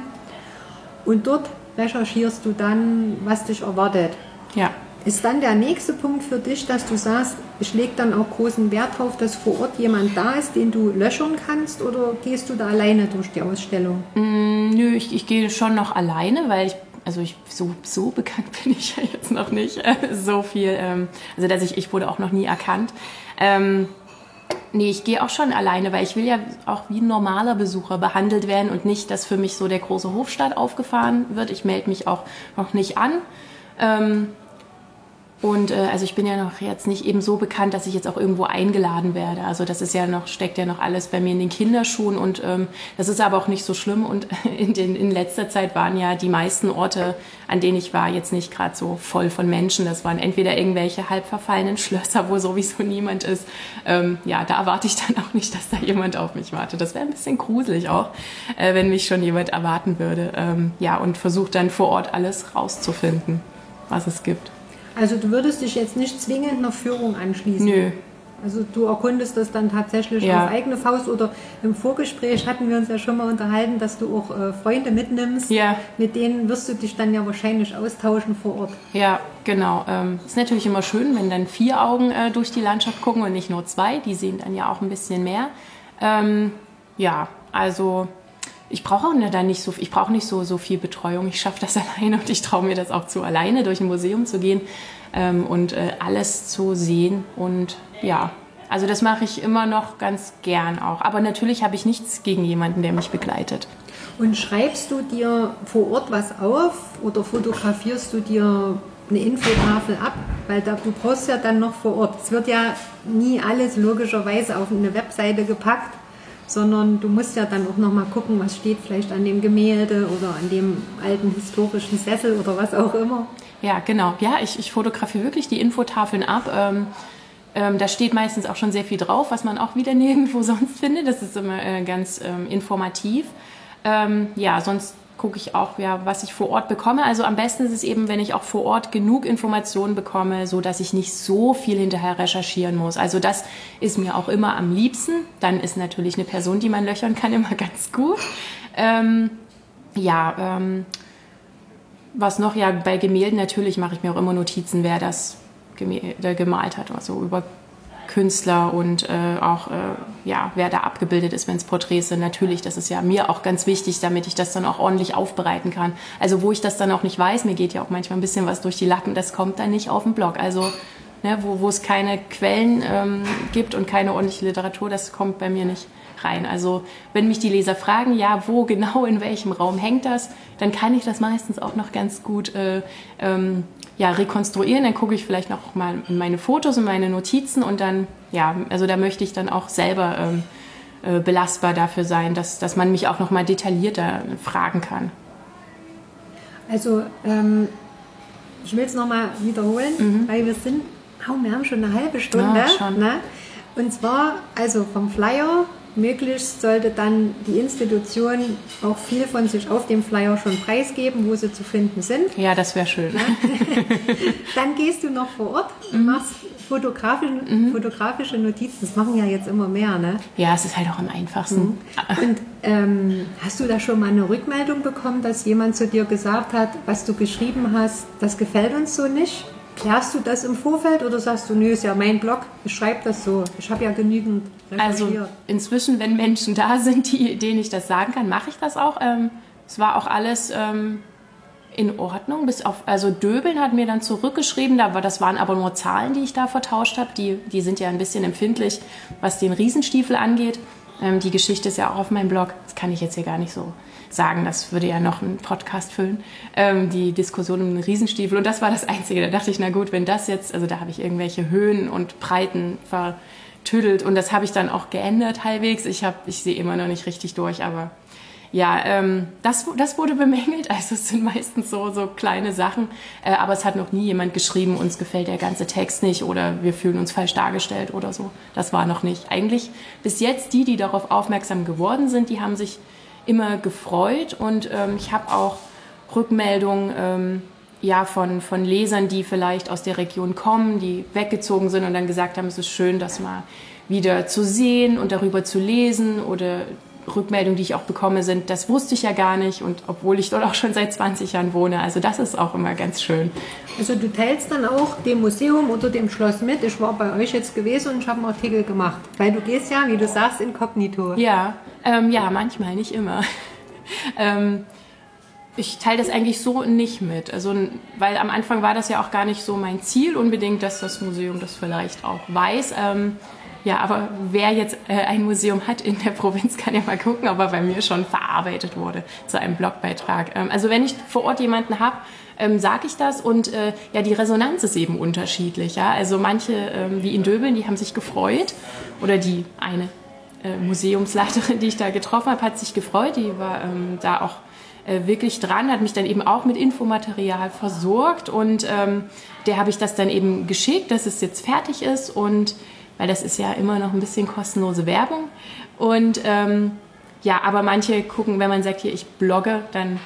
Und dort recherchierst du dann, was dich erwartet. Ja. Ist dann der nächste Punkt für dich, dass du sagst, ich lege dann auch großen Wert darauf, dass vor Ort jemand da ist, den du löchern kannst, oder gehst du da alleine durch die Ausstellung? Mm, nö, ich, ich gehe schon noch alleine, weil ich also ich, so, so bekannt bin ich ja jetzt noch nicht. so viel, ähm, also dass ich, ich wurde auch noch nie erkannt. Ähm, nee, ich gehe auch schon alleine, weil ich will ja auch wie ein normaler Besucher behandelt werden und nicht, dass für mich so der große Hofstaat aufgefahren wird. Ich melde mich auch noch nicht an. Ähm, und äh, also ich bin ja noch jetzt nicht eben so bekannt, dass ich jetzt auch irgendwo eingeladen werde. Also das ist ja noch, steckt ja noch alles bei mir in den Kinderschuhen und ähm, das ist aber auch nicht so schlimm. Und in, den, in letzter Zeit waren ja die meisten Orte, an denen ich war, jetzt nicht gerade so voll von Menschen. Das waren entweder irgendwelche halb verfallenen Schlösser, wo sowieso niemand ist. Ähm, ja, da erwarte ich dann auch nicht, dass da jemand auf mich wartet. Das wäre ein bisschen gruselig auch, äh, wenn mich schon jemand erwarten würde. Ähm, ja, und versucht dann vor Ort alles rauszufinden, was es gibt. Also du würdest dich jetzt nicht zwingend einer Führung anschließen? Nö. Also du erkundest das dann tatsächlich Ja. auf eigene Faust oder im Vorgespräch hatten wir uns ja schon mal unterhalten, dass du auch äh, Freunde mitnimmst. Ja. Mit denen wirst du dich dann ja wahrscheinlich austauschen vor Ort. Ja, genau. Ähm, ist natürlich immer schön, wenn dann vier Augen äh, durch die Landschaft gucken und nicht nur zwei. Die sehen dann ja auch ein bisschen mehr. Ähm, ja, also ich brauche auch da nicht so, ich brauche nicht so, so viel Betreuung. Ich schaffe das alleine und ich traue mir das auch zu, alleine durch ein Museum zu gehen ähm, und äh, alles zu sehen. Und ja, also das mache ich immer noch ganz gern auch. Aber natürlich habe ich nichts gegen jemanden, der mich begleitet. Und schreibst du dir vor Ort was auf oder fotografierst du dir eine Infotafel ab? Weil da, du brauchst ja dann noch vor Ort. Es wird ja nie alles logischerweise auf eine Webseite gepackt, sondern du musst ja dann auch noch mal gucken, was steht vielleicht an dem Gemälde oder an dem alten historischen Sessel oder was auch immer. Ja, genau. Ja, ich, ich fotografiere wirklich die Infotafeln ab. Ähm, ähm, da steht meistens auch schon sehr viel drauf, was man auch wieder nirgendwo sonst findet. Das ist immer äh, ganz ähm, informativ. Ähm, ja, sonst gucke ich auch, ja, was ich vor Ort bekomme. Also am besten ist es eben, wenn ich auch vor Ort genug Informationen bekomme, so dass ich nicht so viel hinterher recherchieren muss. Also das ist mir auch immer am liebsten. Dann ist natürlich eine Person, die man löchern kann, immer ganz gut. Ähm, ja, ähm, was noch? Ja, bei Gemälden natürlich mache ich mir auch immer Notizen, wer das gemalt hat. Also über Künstler und äh, auch, äh, ja, wer da abgebildet ist, wenn es Porträts sind. Natürlich, das ist ja mir auch ganz wichtig, damit ich das dann auch ordentlich aufbereiten kann. Also wo ich das dann auch nicht weiß, mir geht ja auch manchmal ein bisschen was durch die Lappen, das kommt dann nicht auf den Blog. Also ne, wo, es keine Quellen ähm, gibt und keine ordentliche Literatur, das kommt bei mir nicht rein. Also wenn mich die Leser fragen, ja, wo genau, in welchem Raum hängt das, dann kann ich das meistens auch noch ganz gut äh, ähm, ja, rekonstruieren. Dann gucke ich vielleicht noch mal in meine Fotos und meine Notizen und dann, ja, also da möchte ich dann auch selber ähm, äh, belastbar dafür sein, dass, dass man mich auch noch mal detaillierter fragen kann. Also ähm, ich will es nochmal wiederholen, weil wir sind, oh, wir haben schon eine halbe Stunde. Ja, schon. Ne? Und zwar, also vom Flyer, möglichst sollte dann die Institution auch viel von sich auf dem Flyer schon preisgeben, wo sie zu finden sind. Ja, das wäre schön. Dann gehst du noch vor Ort und machst fotografische, fotografische Notizen. Das machen ja jetzt immer mehr, ne? Ja, es ist halt auch am einfachsten. Und ähm, hast du da schon mal eine Rückmeldung bekommen, dass jemand zu dir gesagt hat, was du geschrieben hast, das gefällt uns so nicht? Klärst du das im Vorfeld oder sagst du, nö, ist ja mein Blog, ich schreibe das so. Ich habe ja genügend Also inzwischen, wenn Menschen da sind, die, denen ich das sagen kann, mache ich das auch. Ähm, es war auch alles ähm, in Ordnung. Bis auf, also Döbeln hat mir dann zurückgeschrieben, da das waren aber nur Zahlen, die ich da vertauscht habe. Die, die sind ja ein bisschen empfindlich, was den Riesenstiefel angeht. Ähm, die Geschichte ist ja auch auf meinem Blog. Das kann ich jetzt hier gar nicht so sagen. Das würde ja noch einen Podcast füllen. Ähm, die Diskussion um den Riesenstiefel. Und das war das Einzige. Da dachte ich, na gut, wenn das jetzt, also da habe ich irgendwelche Höhen und Breiten vertüdelt. Und das habe ich dann auch geändert halbwegs. Ich, ich sehe immer noch nicht richtig durch, aber ja, ähm, das, das wurde bemängelt. Also es sind meistens so, so kleine Sachen. Äh, aber es hat noch nie jemand geschrieben, uns gefällt der ganze Text nicht oder wir fühlen uns falsch dargestellt oder so. Das war noch nicht. Eigentlich bis jetzt die, die darauf aufmerksam geworden sind, die haben sich immer gefreut. Und ähm, ich habe auch Rückmeldungen ähm, ja, von, von Lesern, die vielleicht aus der Region kommen, die weggezogen sind und dann gesagt haben, es ist schön, das mal wieder zu sehen und darüber zu lesen oder Rückmeldungen, die ich auch bekomme, sind, das wusste ich ja gar nicht und obwohl ich dort auch schon seit 20 Jahren wohne. Also das ist auch immer ganz schön. Also du teilst dann auch dem Museum oder dem Schloss mit. Ich war bei euch jetzt gewesen und ich habe einen Artikel gemacht. Weil du gehst ja, wie du sagst, inkognito. Ja, ähm, ja, manchmal, nicht immer. ähm, ich teile das eigentlich so nicht mit. Also, weil am Anfang war das ja auch gar nicht so mein Ziel unbedingt, dass das Museum das vielleicht auch weiß. Ähm, ja, aber wer jetzt äh, ein Museum hat in der Provinz, kann ja mal gucken, ob er bei mir schon verarbeitet wurde zu einem Blogbeitrag. Ähm, also wenn ich vor Ort jemanden habe, ähm, sage ich das und äh, ja, die Resonanz ist eben unterschiedlich. Ja? Also manche, ähm, wie in Döbeln, die haben sich gefreut oder die eine äh, Museumsleiterin, die ich da getroffen habe, hat sich gefreut. Die war ähm, da auch äh, wirklich dran, hat mich dann eben auch mit Infomaterial versorgt und ähm, der habe ich das dann eben geschickt, dass es jetzt fertig ist und weil das ist ja immer noch ein bisschen kostenlose Werbung und ähm, ja, aber manche gucken, wenn man sagt, hier ich blogge, dann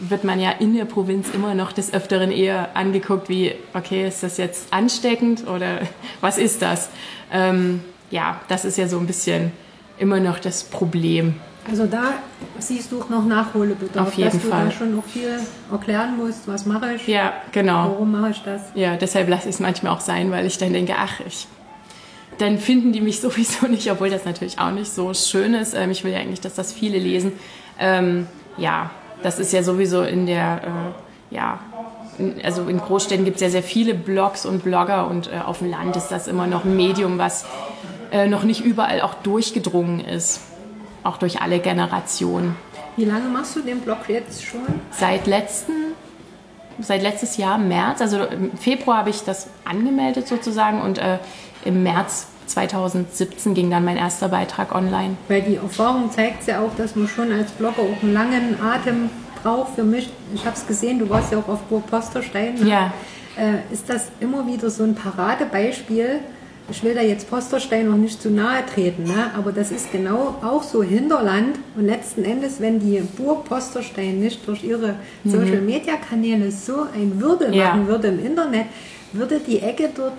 wird man ja in der Provinz immer noch des Öfteren eher angeguckt wie, okay, ist das jetzt ansteckend oder was ist das? Ähm, ja, das ist ja so ein bisschen immer noch das Problem. Also da siehst du noch Nachholbedarf, Auf jeden dass Fall. du da schon noch viel erklären musst, was mache ich, Ja, genau. warum mache ich das. Ja, deshalb lasse ich es manchmal auch sein, weil ich dann denke, ach, ich, dann finden die mich sowieso nicht, obwohl das natürlich auch nicht so schön ist. Ähm, ich will ja eigentlich, dass das viele lesen. Ähm, ja, das ist ja sowieso in der, äh, ja, in, also in Großstädten gibt es ja sehr viele Blogs und Blogger und äh, auf dem Land ist das immer noch ein Medium, was äh, noch nicht überall auch durchgedrungen ist. Auch durch alle Generationen. Wie lange machst du den Blog jetzt schon? Seit letzten, seit letztes Jahr, März, also im Februar habe ich das angemeldet sozusagen und äh, im März 2017 ging dann mein erster Beitrag online. Weil die Erfahrung zeigt ja auch, dass man schon als Blogger auch einen langen Atem braucht. Für mich, ich habe es gesehen, du warst ja auch auf Burg Posterstein. Ne? Ja. Äh, ist das immer wieder so ein Paradebeispiel? Ich will da jetzt Posterstein noch nicht zu nahe treten, ne? aber das ist genau auch so Hinterland. Und letzten Endes, wenn die Burg Posterstein nicht durch ihre Social-Media-Kanäle so ein Wirbel Mhm. Ja. machen würde im Internet, würde die Ecke dort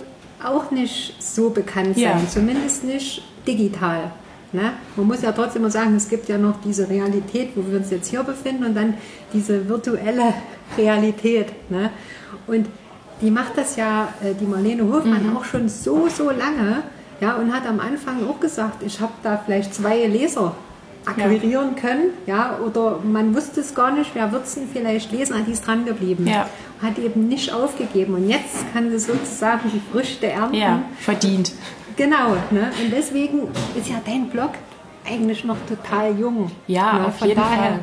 auch nicht so bekannt sein, Ja. zumindest nicht digital. Ne? Man muss ja trotzdem immer sagen, es gibt ja noch diese Realität, wo wir uns jetzt hier befinden und dann diese virtuelle Realität. Ne? Und die macht das ja, äh, die Marlene Hofmann, auch schon so, so lange ja, und hat am Anfang auch gesagt, ich habe da vielleicht zwei Leser akquirieren können, ja, oder man wusste es gar nicht, wer wird es denn vielleicht lesen, hat die ist dran geblieben, Ja. hat eben nicht aufgegeben und jetzt kann sie sozusagen die Früchte ernten. Ja, verdient. Genau, ne? und deswegen ist ja dein Blog eigentlich noch total jung. Ja, ne? auf Von jeden daher, Fall.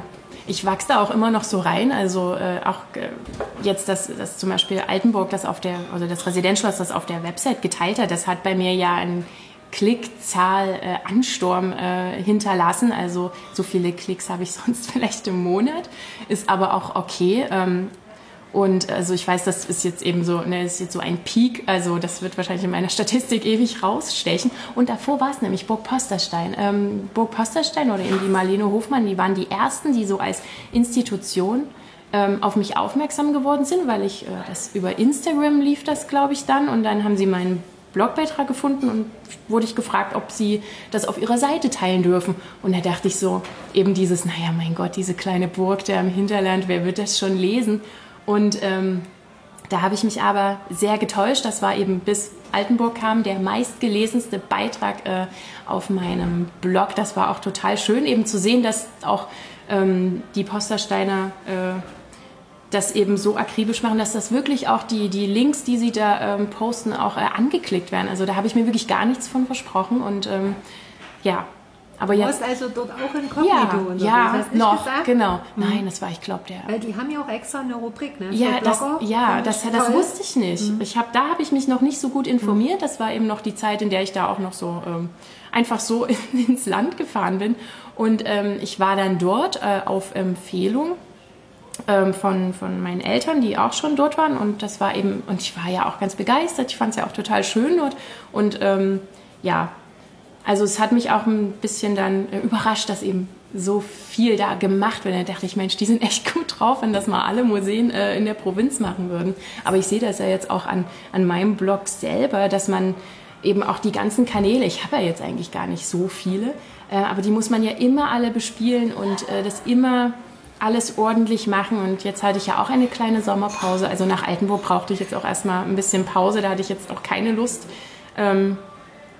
Ich wachse da auch immer noch so rein. Also äh, auch äh, jetzt, dass, dass zum Beispiel Altenburg das auf der, also das Residenzschloss das auf der Website geteilt hat, das hat bei mir ja einen Klickzahl äh, äh, hinterlassen. Also so viele Klicks habe ich sonst vielleicht im Monat. Ist aber auch okay. Ähm, und also ich weiß, das ist jetzt eben so, ne, ist jetzt so ein Peak, also das wird wahrscheinlich in meiner Statistik ewig rausstechen. Und davor war es nämlich Burg Posterstein. Ähm, Burg Posterstein oder eben die Marlene Hofmann, die waren die ersten, die so als Institution ähm, auf mich aufmerksam geworden sind, weil ich äh, das über Instagram lief das, glaube ich, dann. Und dann haben sie meinen Blogbeitrag gefunden und wurde ich gefragt, ob sie das auf ihrer Seite teilen dürfen. Und da dachte ich so, eben dieses, naja, mein Gott, diese kleine Burg da im Hinterland, wer wird das schon lesen? Und ähm, da habe ich mich aber sehr getäuscht. Das war eben bis Altenburg kam der meistgelesenste Beitrag äh, auf meinem Blog. Das war auch total schön, eben zu sehen, dass auch ähm, die Postersteiner äh, das eben so akribisch machen, dass das wirklich auch die, die Links, die sie da ähm, posten, auch äh, angeklickt werden. Also da habe ich mir wirklich gar nichts von versprochen. Und ähm, ja, aber du jetzt. warst also dort auch inkognito Ja, unterwegs, ja, hast noch, gesagt? genau. Nein, das war, ich glaube, der Weil die haben ja auch extra eine Rubrik, ne? ja, Für das, Blogger. ja das, das toll. wusste ich nicht. Ich hab, da habe ich mich noch nicht so gut informiert. Das war eben noch die Zeit, in der ich da auch noch so ähm, einfach so ins Land gefahren bin. Und ähm, ich war dann dort äh, auf Empfehlung ähm, von, von meinen Eltern, die auch schon dort waren. Und das war eben, und ich war ja auch ganz begeistert. Ich fand es ja auch total schön dort. Und ähm, ja, also es hat mich auch ein bisschen dann äh, überrascht, dass eben so viel da gemacht wird. Da dachte ich, Mensch, die sind echt gut drauf, wenn das mal alle Museen äh, in der Provinz machen würden. Aber ich sehe das ja jetzt auch an, an meinem Blog selber, dass man eben auch die ganzen Kanäle, ich habe ja jetzt eigentlich gar nicht so viele, äh, aber die muss man ja immer alle bespielen und äh, das immer alles ordentlich machen. Und jetzt hatte ich ja auch eine kleine Sommerpause. Also nach Altenburg brauchte ich jetzt auch erstmal ein bisschen Pause. Da hatte ich jetzt auch keine Lust, ähm,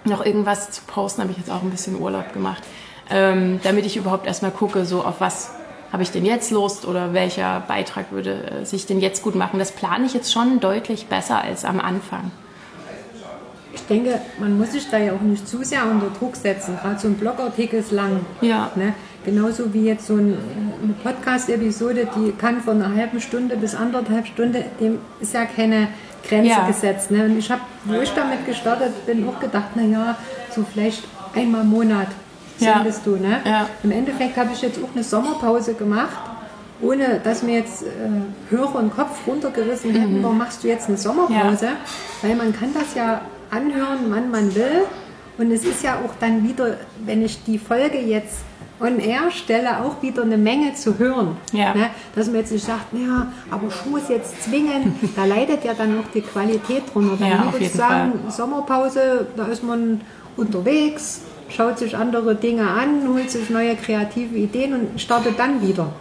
noch irgendwas zu posten. Habe ich jetzt auch ein bisschen Urlaub gemacht, ähm, damit ich überhaupt erstmal gucke, so auf was habe ich denn jetzt Lust oder welcher Beitrag würde äh, sich denn jetzt gut machen. Das plane ich jetzt schon deutlich besser als am Anfang. Ich denke, man muss sich da ja auch nicht zu sehr unter Druck setzen. Gerade so ein Blogartikel ist lang. Ja. Ne? Genauso wie jetzt so ein, eine Podcast-Episode, die kann von einer halben Stunde bis anderthalb Stunde, dem ist ja keine Grenze Ja. gesetzt. Ne? Und ich habe, wo ich damit gestartet bin, auch gedacht, naja, so vielleicht einmal im Monat Ja. sendest du. Ne? Ja. Im Endeffekt habe ich jetzt auch eine Sommerpause gemacht, ohne dass mir jetzt äh, Hörer und Kopf runtergerissen hätten, warum machst du jetzt eine Sommerpause? Weil man kann das ja anhören, wann man will. Und es ist ja auch dann wieder, wenn ich die Folge jetzt On-Air-Stelle auch wieder eine Menge zu hören. Ja. Ne? Dass man jetzt nicht sagt, ja, aber ich muss jetzt zwingen, da leidet ja dann noch die Qualität drunter. Dann Ja, zu jeden sagen, Sommerpause, da ist man unterwegs, schaut sich andere Dinge an, holt sich neue kreative Ideen und startet dann wieder.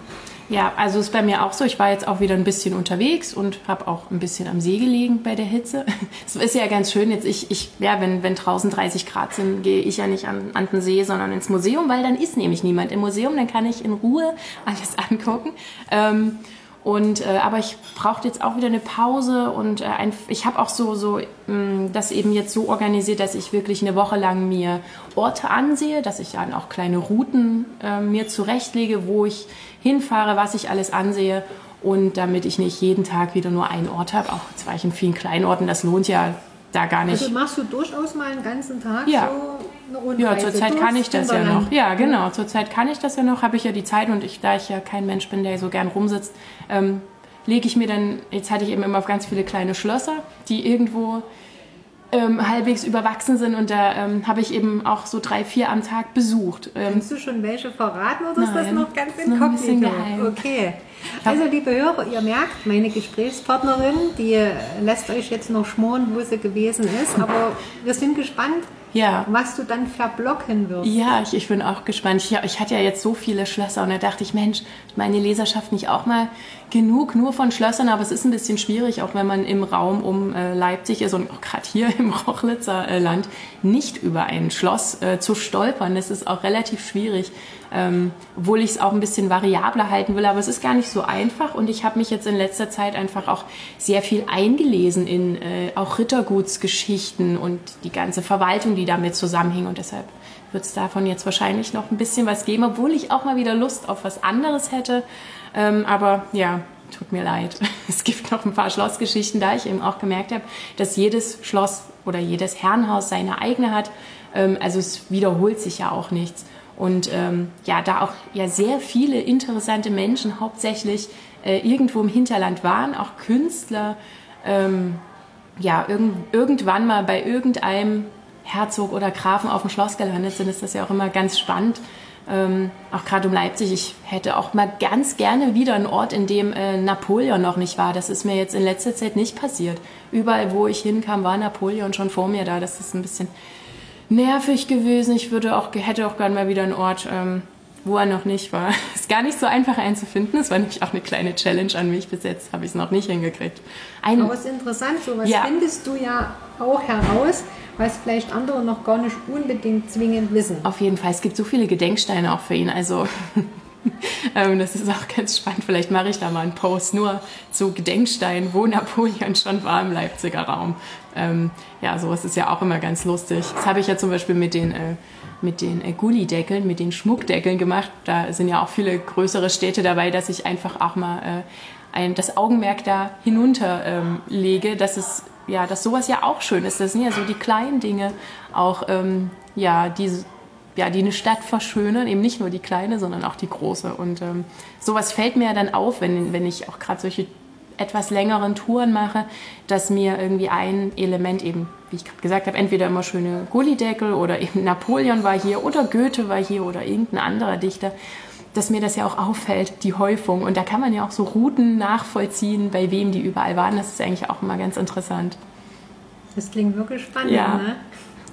Ja, also ist bei mir auch so. Ich war jetzt auch wieder ein bisschen unterwegs und habe auch ein bisschen am See gelegen bei der Hitze. Es ist ja ganz schön jetzt. Ich, ich ja, wenn, wenn draußen 30 Grad sind, gehe ich ja nicht an, an den See, sondern ins Museum, weil dann ist nämlich niemand im Museum. Dann kann ich in Ruhe alles angucken. Ähm, und äh, aber ich brauchte jetzt auch wieder eine Pause und äh, ein, ich habe auch so so mh, das eben jetzt so organisiert, dass ich wirklich eine Woche lang mir Orte ansehe, dass ich dann auch kleine Routen äh, mir zurechtlege, wo ich hinfahre, was ich alles ansehe und damit ich nicht jeden Tag wieder nur einen Ort habe. Auch zwar ich in vielen Kleinorten, das lohnt ja da gar nicht. Also machst du durchaus mal einen ganzen Tag Ja. so eine Rundreise Ja, zurzeit kann ich das ja noch. Ja, genau. Zurzeit kann ich das ja noch. Habe ich ja die Zeit und ich, da ich ja kein Mensch bin, der so gern rumsitzt, ähm, lege ich mir dann. Jetzt hatte ich eben immer auf ganz viele kleine Schlösser, die irgendwo ähm, halbwegs überwachsen sind und da ähm, habe ich eben auch so drei, vier am Tag besucht. Ähm, Kannst du schon welche verraten oder ist das noch ganz inkognito? Okay. Also liebe Hörer, ihr merkt, meine Gesprächspartnerin, die lässt euch jetzt noch schmoren, wo sie gewesen ist, aber wir sind gespannt, ja. was du dann verblocken wirst. Ja, ich, ich bin auch gespannt. Ich, ich hatte ja jetzt so viele Schlösser und da dachte ich, Mensch, meine Leserschaft nicht auch mal genug nur von Schlössern, aber es ist ein bisschen schwierig, auch wenn man im Raum um äh, Leipzig ist und auch gerade hier im Rochlitzer äh, Land nicht über ein Schloss äh, zu stolpern. Das ist auch relativ schwierig, ähm, obwohl ich es auch ein bisschen variabler halten will, aber es ist gar nicht so einfach und ich habe mich jetzt in letzter Zeit einfach auch sehr viel eingelesen in äh, auch Rittergutsgeschichten und die ganze Verwaltung, die damit zusammenhing und deshalb wird es davon jetzt wahrscheinlich noch ein bisschen was geben, obwohl ich auch mal wieder Lust auf was anderes hätte. Ähm, aber ja, tut mir leid. Es gibt noch ein paar Schlossgeschichten, da ich eben auch gemerkt habe, dass jedes Schloss oder jedes Herrenhaus seine eigene hat. Ähm, also es wiederholt sich ja auch nichts. Und ähm, ja, da auch ja sehr viele interessante Menschen hauptsächlich äh, irgendwo im Hinterland waren, auch Künstler, ähm, ja, irgend, irgendwann mal bei irgendeinem Herzog oder Grafen auf dem Schloss gelandet sind, ist das ja auch immer ganz spannend. Ähm, auch gerade um Leipzig, ich hätte auch mal ganz gerne wieder einen Ort, in dem äh, Napoleon noch nicht war. Das ist mir jetzt in letzter Zeit nicht passiert. Überall, wo ich hinkam, war Napoleon schon vor mir da. Das ist ein bisschen nervig gewesen. Ich würde auch, hätte auch gerne mal wieder einen Ort, ähm, wo er noch nicht war. Ist gar nicht so einfach einzufinden. Das war nämlich auch eine kleine Challenge an mich. Bis jetzt habe ich es noch nicht hingekriegt. Ein, Aber es ist interessant, sowas Ja. findest du ja auch heraus, was vielleicht andere noch gar nicht unbedingt zwingend wissen. Auf jeden Fall. Es gibt so viele Gedenksteine auch für ihn. Also das ist auch ganz spannend. Vielleicht mache ich da mal einen Post nur zu Gedenksteinen, wo Napoleon schon war im Leipziger Raum. Ähm, ja, sowas ist ja auch immer ganz lustig. Das habe ich ja zum Beispiel mit den äh, mit den äh, Gullideckeln, mit den Schmuckdeckeln gemacht. Da sind ja auch viele größere Städte dabei, dass ich einfach auch mal äh, ein, das Augenmerk da hinunter ähm, dass es ja, dass sowas ja auch schön ist. Das sind ja so die kleinen Dinge, auch ähm, ja, die, ja, die eine Stadt verschönern, eben nicht nur die kleine, sondern auch die große. Und ähm, sowas fällt mir ja dann auf, wenn, wenn ich auch gerade solche etwas längeren Touren mache, dass mir irgendwie ein Element eben, wie ich gerade gesagt habe, entweder immer schöne Gullideckel oder eben Napoleon war hier oder Goethe war hier oder irgendein anderer Dichter, dass mir das ja auch auffällt, die Häufung. Und da kann man ja auch so Routen nachvollziehen, bei wem die überall waren. Das ist eigentlich auch immer ganz interessant. Das klingt wirklich spannend, Ja. ne?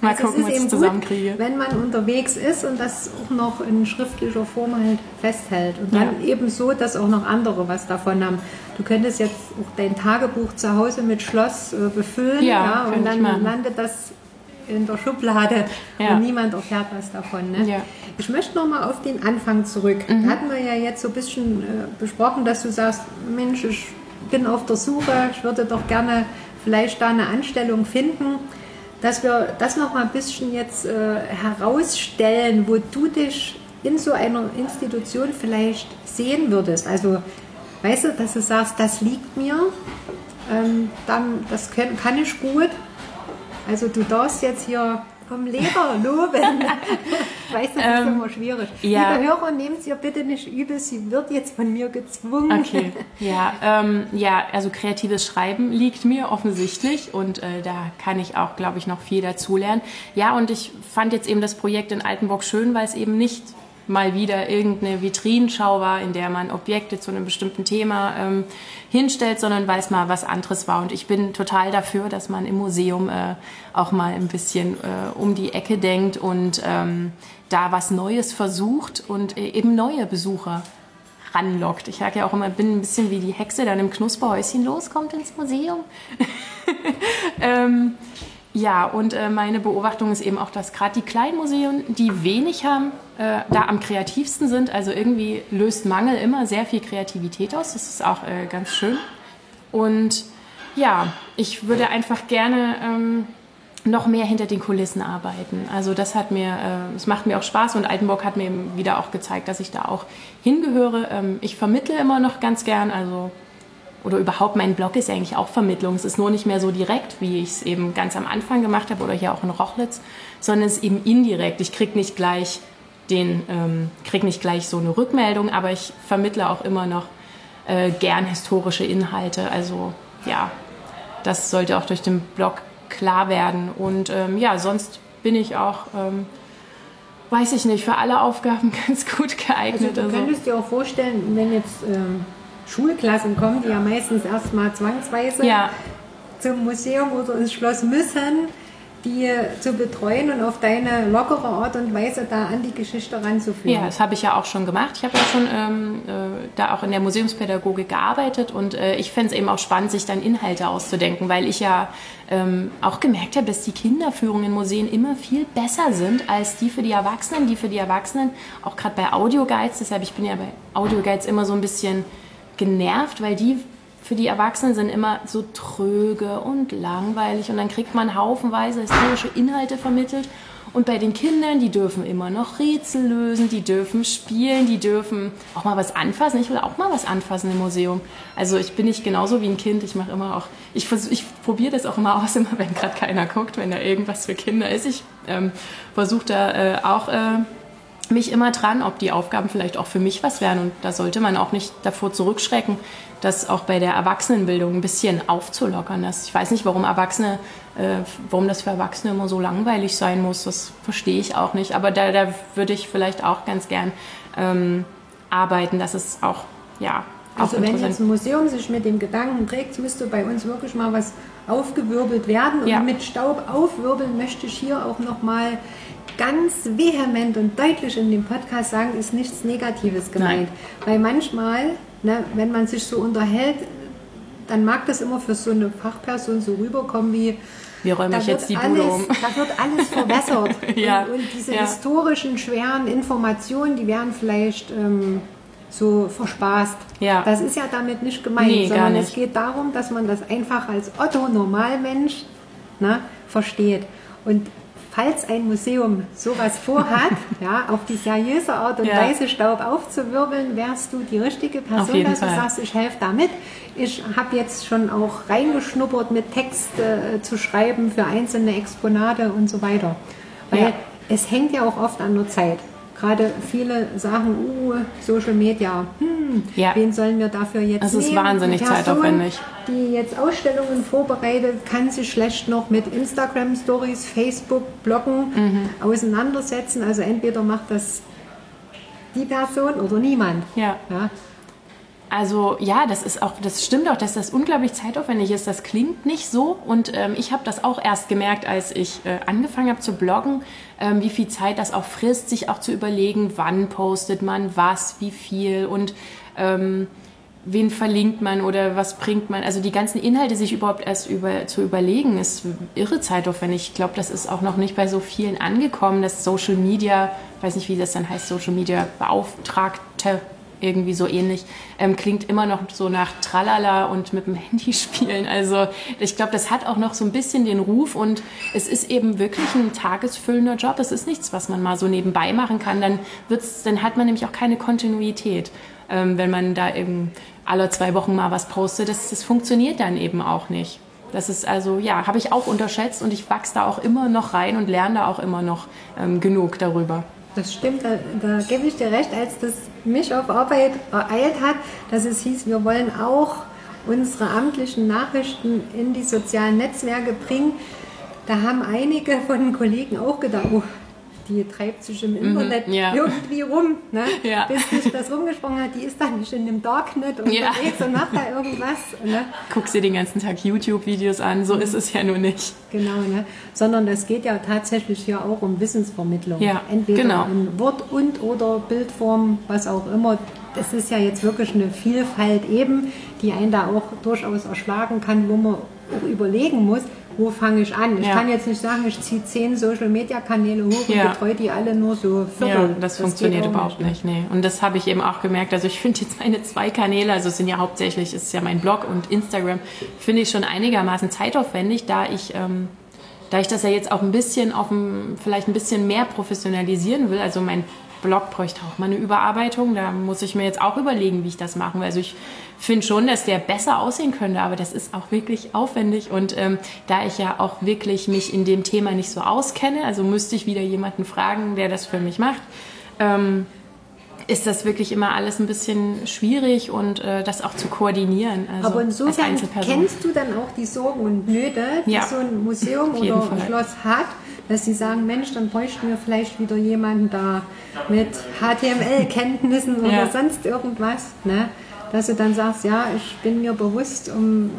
Mal Also gucken, was ich zusammenkriege. Wenn man unterwegs ist und das auch noch in schriftlicher Form halt festhält. Und dann Ja. eben so, dass auch noch andere was davon haben. Du könntest jetzt auch dein Tagebuch zu Hause mit Schloss äh, befüllen Ja, und könnte ich dann landet das in der Schublade Ja. und niemand erfährt was davon. Ne? Ja. Ich möchte noch mal auf den Anfang zurück. Mhm. Da hatten wir ja jetzt so ein bisschen äh, besprochen, dass du sagst, Mensch, ich bin auf der Suche, ich würde doch gerne vielleicht da eine Anstellung finden, dass wir das noch mal ein bisschen jetzt äh, herausstellen, wo du dich in so einer Institution vielleicht sehen würdest. Also, weißt du, dass du sagst, das liegt mir, ähm, dann, das kann, kann ich gut. Also du darfst jetzt hier vom Leder loben. weißt du, das ist Ähm, immer schwierig. ja. Liebe Hörer, nehmt es ihr bitte nicht übel, sie wird jetzt von mir gezwungen. Okay, ja, ähm, ja, also kreatives Schreiben liegt mir offensichtlich und äh, da kann ich auch, glaube ich, noch viel dazulernen. Ja, und ich fand jetzt eben das Projekt in Altenburg schön, weil es eben nicht mal wieder irgendeine Vitrinenschau war, in der man Objekte zu einem bestimmten Thema ähm, hinstellt, sondern weil es mal was anderes war. Und ich bin total dafür, dass man im Museum äh, auch mal ein bisschen äh, um die Ecke denkt und ähm, da was Neues versucht und äh, eben neue Besucher ranlockt. Ich sage ja auch immer, bin ein bisschen wie die Hexe dann im Knusperhäuschen loskommt ins Museum. ähm, ja, und äh, meine Beobachtung ist eben auch, dass gerade die kleinen Museen, die wenig haben, äh, da am kreativsten sind. Also irgendwie löst Mangel immer sehr viel Kreativität aus. Das ist auch äh, ganz schön. Und ja, ich würde einfach gerne ähm, noch mehr hinter den Kulissen arbeiten. Also das hat mir, äh, macht mir auch Spaß und Altenburg hat mir wieder auch gezeigt, dass ich da auch hingehöre. Ähm, ich vermittle immer noch ganz gern, also oder überhaupt mein Blog ist eigentlich auch Vermittlung. Es ist nur nicht mehr so direkt, wie ich es eben ganz am Anfang gemacht habe oder hier auch in Rochlitz, sondern es ist eben indirekt. Ich kriege nicht gleich den, ähm, krieg nicht gleich so eine Rückmeldung, aber ich vermittle auch immer noch äh, gern historische Inhalte. Also ja, das sollte auch durch den Blog klar werden. Und ähm, ja, sonst bin ich auch, ähm, weiß ich nicht, für alle Aufgaben ganz gut geeignet. Also du könntest dir auch vorstellen, wenn jetzt ähm, Schulklassen kommen, die ja meistens erstmal zwangsweise ja. zum Museum oder ins Schloss müssen, die zu betreuen und auf deine lockere Art und Weise da an die Geschichte ranzuführen. Ja, das habe ich ja auch schon gemacht. Ich habe ja schon ähm, äh, da auch in der Museumspädagogik gearbeitet und äh, ich fände es eben auch spannend, sich dann Inhalte auszudenken, weil ich ja ähm, auch gemerkt habe, dass die Kinderführungen in Museen immer viel besser sind als die für die Erwachsenen. Die für die Erwachsenen, auch gerade bei Audioguides, deshalb ich bin ja bei Audioguides immer so ein bisschen genervt, weil die für die Erwachsenen sind immer so tröge und langweilig und dann kriegt man haufenweise historische Inhalte vermittelt. Und bei den Kindern, die dürfen immer noch Rätsel lösen, die dürfen spielen, die dürfen auch mal was anfassen. Ich will auch mal was anfassen im Museum. Also ich bin nicht genauso wie ein Kind. Ich mache immer auch, ich, ich probiere das auch immer aus, immer wenn gerade keiner guckt, wenn da irgendwas für Kinder ist. Ich ähm, versuche da äh, auch äh, mich immer dran, ob die Aufgaben vielleicht auch für mich was wären. Und da sollte man auch nicht davor zurückschrecken, das auch bei der Erwachsenenbildung ein bisschen aufzulockern. Das, ich weiß nicht, warum Erwachsene, äh, warum das für Erwachsene immer so langweilig sein muss. Das verstehe ich auch nicht. Aber da, da würde ich vielleicht auch ganz gern ähm, arbeiten, dass es auch, ja, also wenn jetzt ein Museum sich mit dem Gedanken trägt, müsste bei uns wirklich mal was aufgewirbelt werden. Und ja. mit Staub aufwirbeln möchte ich hier auch nochmal mal ganz vehement und deutlich in dem Podcast sagen, ist nichts Negatives gemeint. Nein. Weil manchmal, ne, wenn man sich so unterhält, dann mag das immer für so eine Fachperson so rüberkommen wie, wir räumen euch jetzt die Bude um. Da wird alles verbessert. ja. und, und, diese ja. historischen, schweren Informationen, die werden vielleicht ähm, so verspaßt. Ja. Das ist ja damit nicht gemeint, nee, sondern nicht. es geht darum, dass man das einfach als Otto-Normalmensch ne, versteht. Und falls ein Museum sowas vorhat, ja, auf die seriöse Art und ja. Weise Staub aufzuwirbeln, wärst du die richtige Person, dass Fall. du sagst, ich helfe damit. Ich habe jetzt schon auch reingeschnuppert, mit Text äh, zu schreiben für einzelne Exponate und so weiter. Weil ja. es hängt ja auch oft an der Zeit gerade viele sagen, uh, Social Media, hm, ja. wen sollen wir dafür jetzt Das ist nehmen? wahnsinnig Person, zeitaufwendig. Die jetzt Ausstellungen vorbereitet, kann sich schlecht noch mit Instagram Stories, Facebook, Bloggen mhm. auseinandersetzen. Also entweder macht das die Person oder niemand. Ja. ja. Also ja, das ist auch, das stimmt auch, dass das unglaublich zeitaufwendig ist. Das klingt nicht so und ähm, ich habe das auch erst gemerkt, als ich äh, angefangen habe zu bloggen, ähm, wie viel Zeit das auch frisst, sich auch zu überlegen, wann postet man was, wie viel und ähm, wen verlinkt man oder was bringt man. Also die ganzen Inhalte sich überhaupt erst über, zu überlegen, ist irre zeitaufwendig. Ich glaube, das ist auch noch nicht bei so vielen angekommen, dass Social Media, weiß nicht, wie das dann heißt, Social Media Beauftragte irgendwie so ähnlich, ähm, klingt immer noch so nach Tralala und mit dem Handy spielen. Also ich glaube, das hat auch noch so ein bisschen den Ruf und es ist eben wirklich ein tagesfüllender Job. Es ist nichts, was man mal so nebenbei machen kann. Dann, wird's, dann hat man nämlich auch keine Kontinuität, ähm, wenn man da eben alle zwei Wochen mal was postet. Das, das funktioniert dann eben auch nicht. Das ist also, ja, habe ich auch unterschätzt und ich wachse da auch immer noch rein und lerne da auch immer noch ähm, genug darüber. Das stimmt, da, da, gebe ich dir recht, als das mich auf Arbeit ereilt hat, dass es hieß, wir wollen auch unsere amtlichen Nachrichten in die sozialen Netzwerke bringen. Da haben einige von den Kollegen auch gedacht, oh, die treibt sich im Internet Mhm, ja. irgendwie rum. Ne? Ja. Bis sich das rumgesprungen hat, die ist dann nicht in dem Darknet unterwegs und macht da irgendwas. Ne? Guckst dir den ganzen Tag YouTube-Videos an, so ist es ja nur nicht. Genau, ne? sondern das geht ja tatsächlich hier auch um Wissensvermittlung. Ja, Entweder genau. in Wort- und oder Bildform, was auch immer. Das ist ja jetzt wirklich eine Vielfalt eben, die einen da auch durchaus erschlagen kann, wo man auch überlegen muss, wo fange ich an. Ich Ja. kann jetzt nicht sagen, ich ziehe zehn Social-Media-Kanäle hoch Ja. und betreue die alle nur so Ja, viertel. das, geht funktioniert überhaupt nicht. Nee. Und das habe ich eben auch gemerkt. Also ich finde jetzt meine zwei Kanäle, also es sind ja hauptsächlich, es ist ja mein Blog und Instagram, finde ich schon einigermaßen zeitaufwendig, da ich, ähm, da ich das ja jetzt auch ein bisschen auf dem, vielleicht ein bisschen mehr professionalisieren will. Also mein Blog bräuchte auch mal eine Überarbeitung. Da muss ich mir jetzt auch überlegen, wie ich das machen will. Also ich finde schon, dass der besser aussehen könnte, aber das ist auch wirklich aufwendig. Und ähm, da ich ja auch wirklich mich in dem Thema nicht so auskenne, also müsste ich wieder jemanden fragen, der das für mich macht. Ähm, ist das wirklich immer alles ein bisschen schwierig und äh, das auch zu koordinieren. Also Aber insofern kennst du dann auch die Sorgen und Nöte, die Ja, so ein Museum oder ein Fall. Schloss hat, dass sie sagen, Mensch, dann bräuchten wir vielleicht wieder jemanden da mit HTML-Kenntnissen oder Ja. sonst irgendwas. Ne? Dass du dann sagst, ja, ich bin mir bewusst um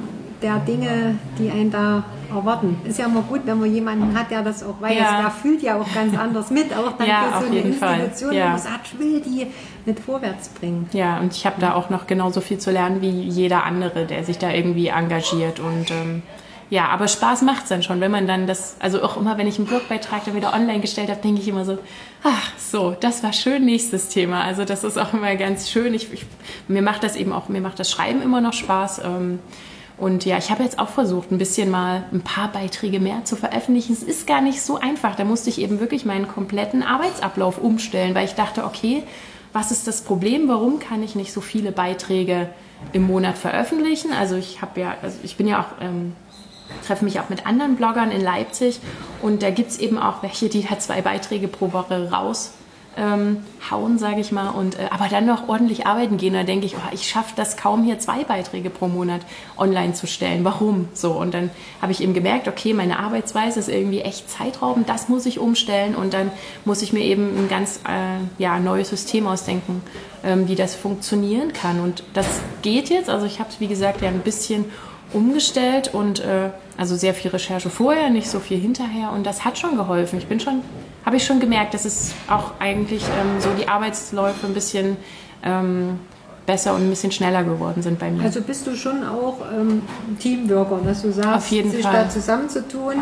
der Dinge, die einen da erwarten. Ist ja immer gut, wenn man jemanden hat, der das auch weiß. Ja. Der fühlt ja auch ganz anders mit, auch dann Ja, für auf so eine jeden Fall. Institution, Ja. wo sagt, ich will die mit vorwärts bringen. Ja, und ich habe da auch noch genauso viel zu lernen wie jeder andere, der sich da irgendwie engagiert. Und ähm, ja, aber Spaß macht's dann schon, wenn man dann das, also auch immer, wenn ich einen Blogbeitrag dann wieder online gestellt habe, denke ich immer so, ach so, das war schön, nächstes Thema. Also das ist auch immer ganz schön. Ich, ich, mir macht das eben auch, mir macht das Schreiben immer noch Spaß. Ähm, und ja, ich habe jetzt auch versucht, ein bisschen mal ein paar Beiträge mehr zu veröffentlichen. Es ist gar nicht so einfach. Da musste ich eben wirklich meinen kompletten Arbeitsablauf umstellen, weil ich dachte, okay, was ist das Problem? Warum kann ich nicht so viele Beiträge im Monat veröffentlichen? Also ich habe ja, also ich bin ja auch ähm, treffe mich auch mit anderen Bloggern in Leipzig und da gibt es eben auch welche, die da zwei Beiträge pro Woche raus ähm, hauen, sage ich mal, und äh, aber dann noch ordentlich arbeiten gehen. Da denke ich, oh, ich schaffe das kaum hier zwei Beiträge pro Monat online zu stellen. Warum? So und dann habe ich eben gemerkt, okay, meine Arbeitsweise ist irgendwie echt zeitraubend. Das muss ich umstellen und dann muss ich mir eben ein ganz äh, ja neues System ausdenken, ähm, wie das funktionieren kann. Und das geht jetzt. Also ich habe es wie gesagt ja ein bisschen umgestellt und äh, also sehr viel Recherche vorher, nicht so viel hinterher und das hat schon geholfen. Ich bin schon, habe ich schon gemerkt, dass es auch eigentlich ähm, so die Arbeitsläufe ein bisschen ähm, besser und ein bisschen schneller geworden sind bei mir. Also bist du schon auch ähm, Teamworker, dass du sagst, Auf jeden sich Fall. da zusammenzutun,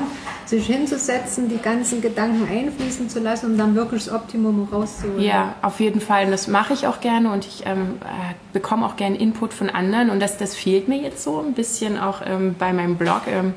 sich hinzusetzen, die ganzen Gedanken einfließen zu lassen, um dann wirklich das Optimum rauszuholen. Ja, auf jeden Fall. Und das mache ich auch gerne und ich ähm, äh, bekomme auch gerne Input von anderen. Und das, das fehlt mir jetzt so ein bisschen auch ähm, bei meinem Blog, ähm,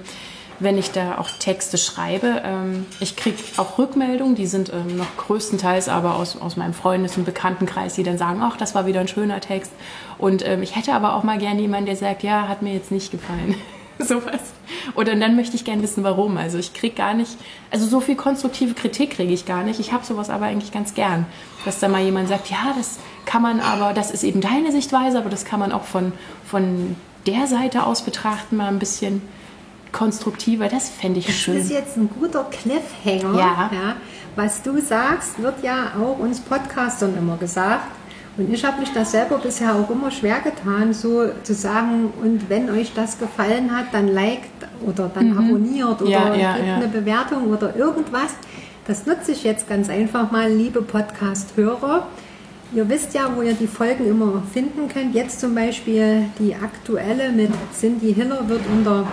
wenn ich da auch Texte schreibe. Ähm, ich kriege auch Rückmeldungen, die sind ähm, noch größtenteils aber aus, aus meinem Freundes- und Bekanntenkreis, die dann sagen, ach, das war wieder ein schöner Text. Und ähm, ich hätte aber auch mal gerne jemanden, der sagt, ja, hat mir jetzt nicht gefallen. Sowas. Oder dann möchte ich gerne wissen, warum. Also ich kriege gar nicht, also so viel konstruktive Kritik kriege ich gar nicht. Ich habe sowas aber eigentlich ganz gern, dass da mal jemand sagt, ja, das kann man aber, das ist eben deine Sichtweise, aber das kann man auch von, von der Seite aus betrachten, mal ein bisschen konstruktiver. Das fände ich Das ist schön. jetzt ein guter Cliffhanger. Ja. Was du sagst, wird ja auch uns Podcastern immer gesagt. Und ich habe mich das selber bisher auch immer schwer getan, so zu sagen, und wenn euch das gefallen hat, dann liked oder dann abonniert oder Mhm. Ja, ja, gebt ja. eine Bewertung oder irgendwas. Das nutze ich jetzt ganz einfach mal, liebe Podcast-Hörer. Ihr wisst ja, wo ihr die Folgen immer finden könnt. Jetzt zum Beispiel die aktuelle mit Cindy Hiller wird unter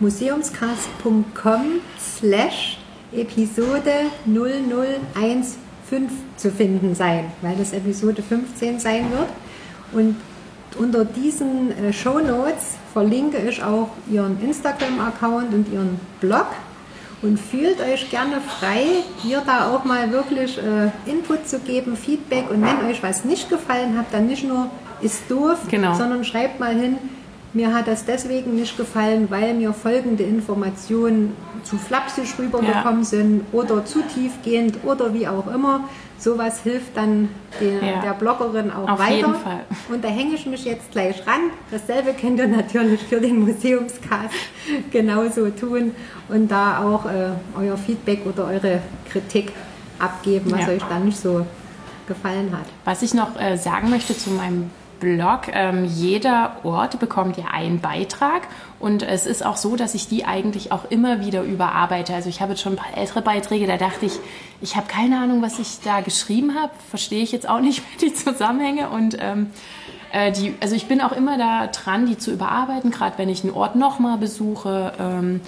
museumscast.com slash Episode 0015 zu finden sein, weil das Episode 15 sein wird. Und unter diesen äh, Show Notes verlinke ich auch Ihren Instagram-Account und Ihren Blog und fühlt euch gerne frei, hier da auch mal wirklich äh, Input zu geben, Feedback und wenn euch was nicht gefallen hat, dann nicht nur ist doof, Genau. sondern schreibt mal hin, mir hat das deswegen nicht gefallen, weil mir folgende Informationen zu flapsig rübergekommen sind oder zu tiefgehend oder wie auch immer. Sowas hilft dann der, Ja. der Bloggerin auch Auf weiter. jeden Fall. Und da hänge ich mich jetzt gleich ran. Dasselbe könnt ihr natürlich für den Museumscast genauso tun und da auch äh, euer Feedback oder eure Kritik abgeben, was Ja. euch dann nicht so gefallen hat. Was ich noch äh, sagen möchte zu meinem Blog, ähm, jeder Ort bekommt ja einen Beitrag. Und es ist auch so, dass ich die eigentlich auch immer wieder überarbeite. Also ich habe jetzt schon ein paar ältere Beiträge, da dachte ich, ich habe keine Ahnung, was ich da geschrieben habe, verstehe ich jetzt auch nicht mehr die Zusammenhänge. Und ähm, äh, die, also ich bin auch immer da dran, die zu überarbeiten, gerade wenn ich einen Ort nochmal besuche, ähm,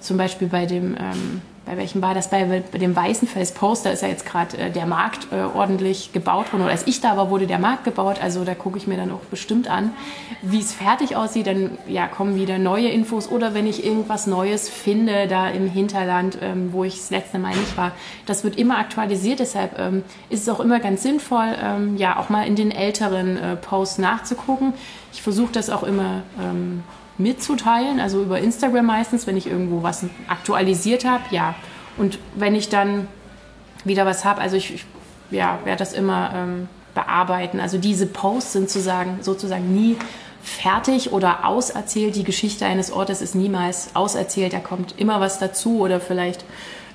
zum Beispiel bei dem, ähm, bei welchem war das, bei, bei dem Weißenfels Poster ist ja jetzt gerade äh, der Markt äh, ordentlich gebaut worden. Oder als ich da war, wurde der Markt gebaut. Also da gucke ich mir dann auch bestimmt an, wie es fertig aussieht. Dann ja, kommen wieder neue Infos. Oder wenn ich irgendwas Neues finde, da im Hinterland, ähm, wo ich das letzte Mal nicht war. Das wird immer aktualisiert. Deshalb ähm, ist es auch immer ganz sinnvoll, ähm, ja, auch mal in den älteren äh, Posts nachzugucken. Ich versuche das auch immer ähm, mitzuteilen, also über Instagram meistens, wenn ich irgendwo was aktualisiert habe, ja. Und wenn ich dann wieder was habe, also ich, ich ja, werde das immer ähm, bearbeiten. Also diese Posts sind sozusagen, sozusagen nie fertig oder auserzählt. Die Geschichte eines Ortes ist niemals auserzählt. Da kommt immer was dazu oder vielleicht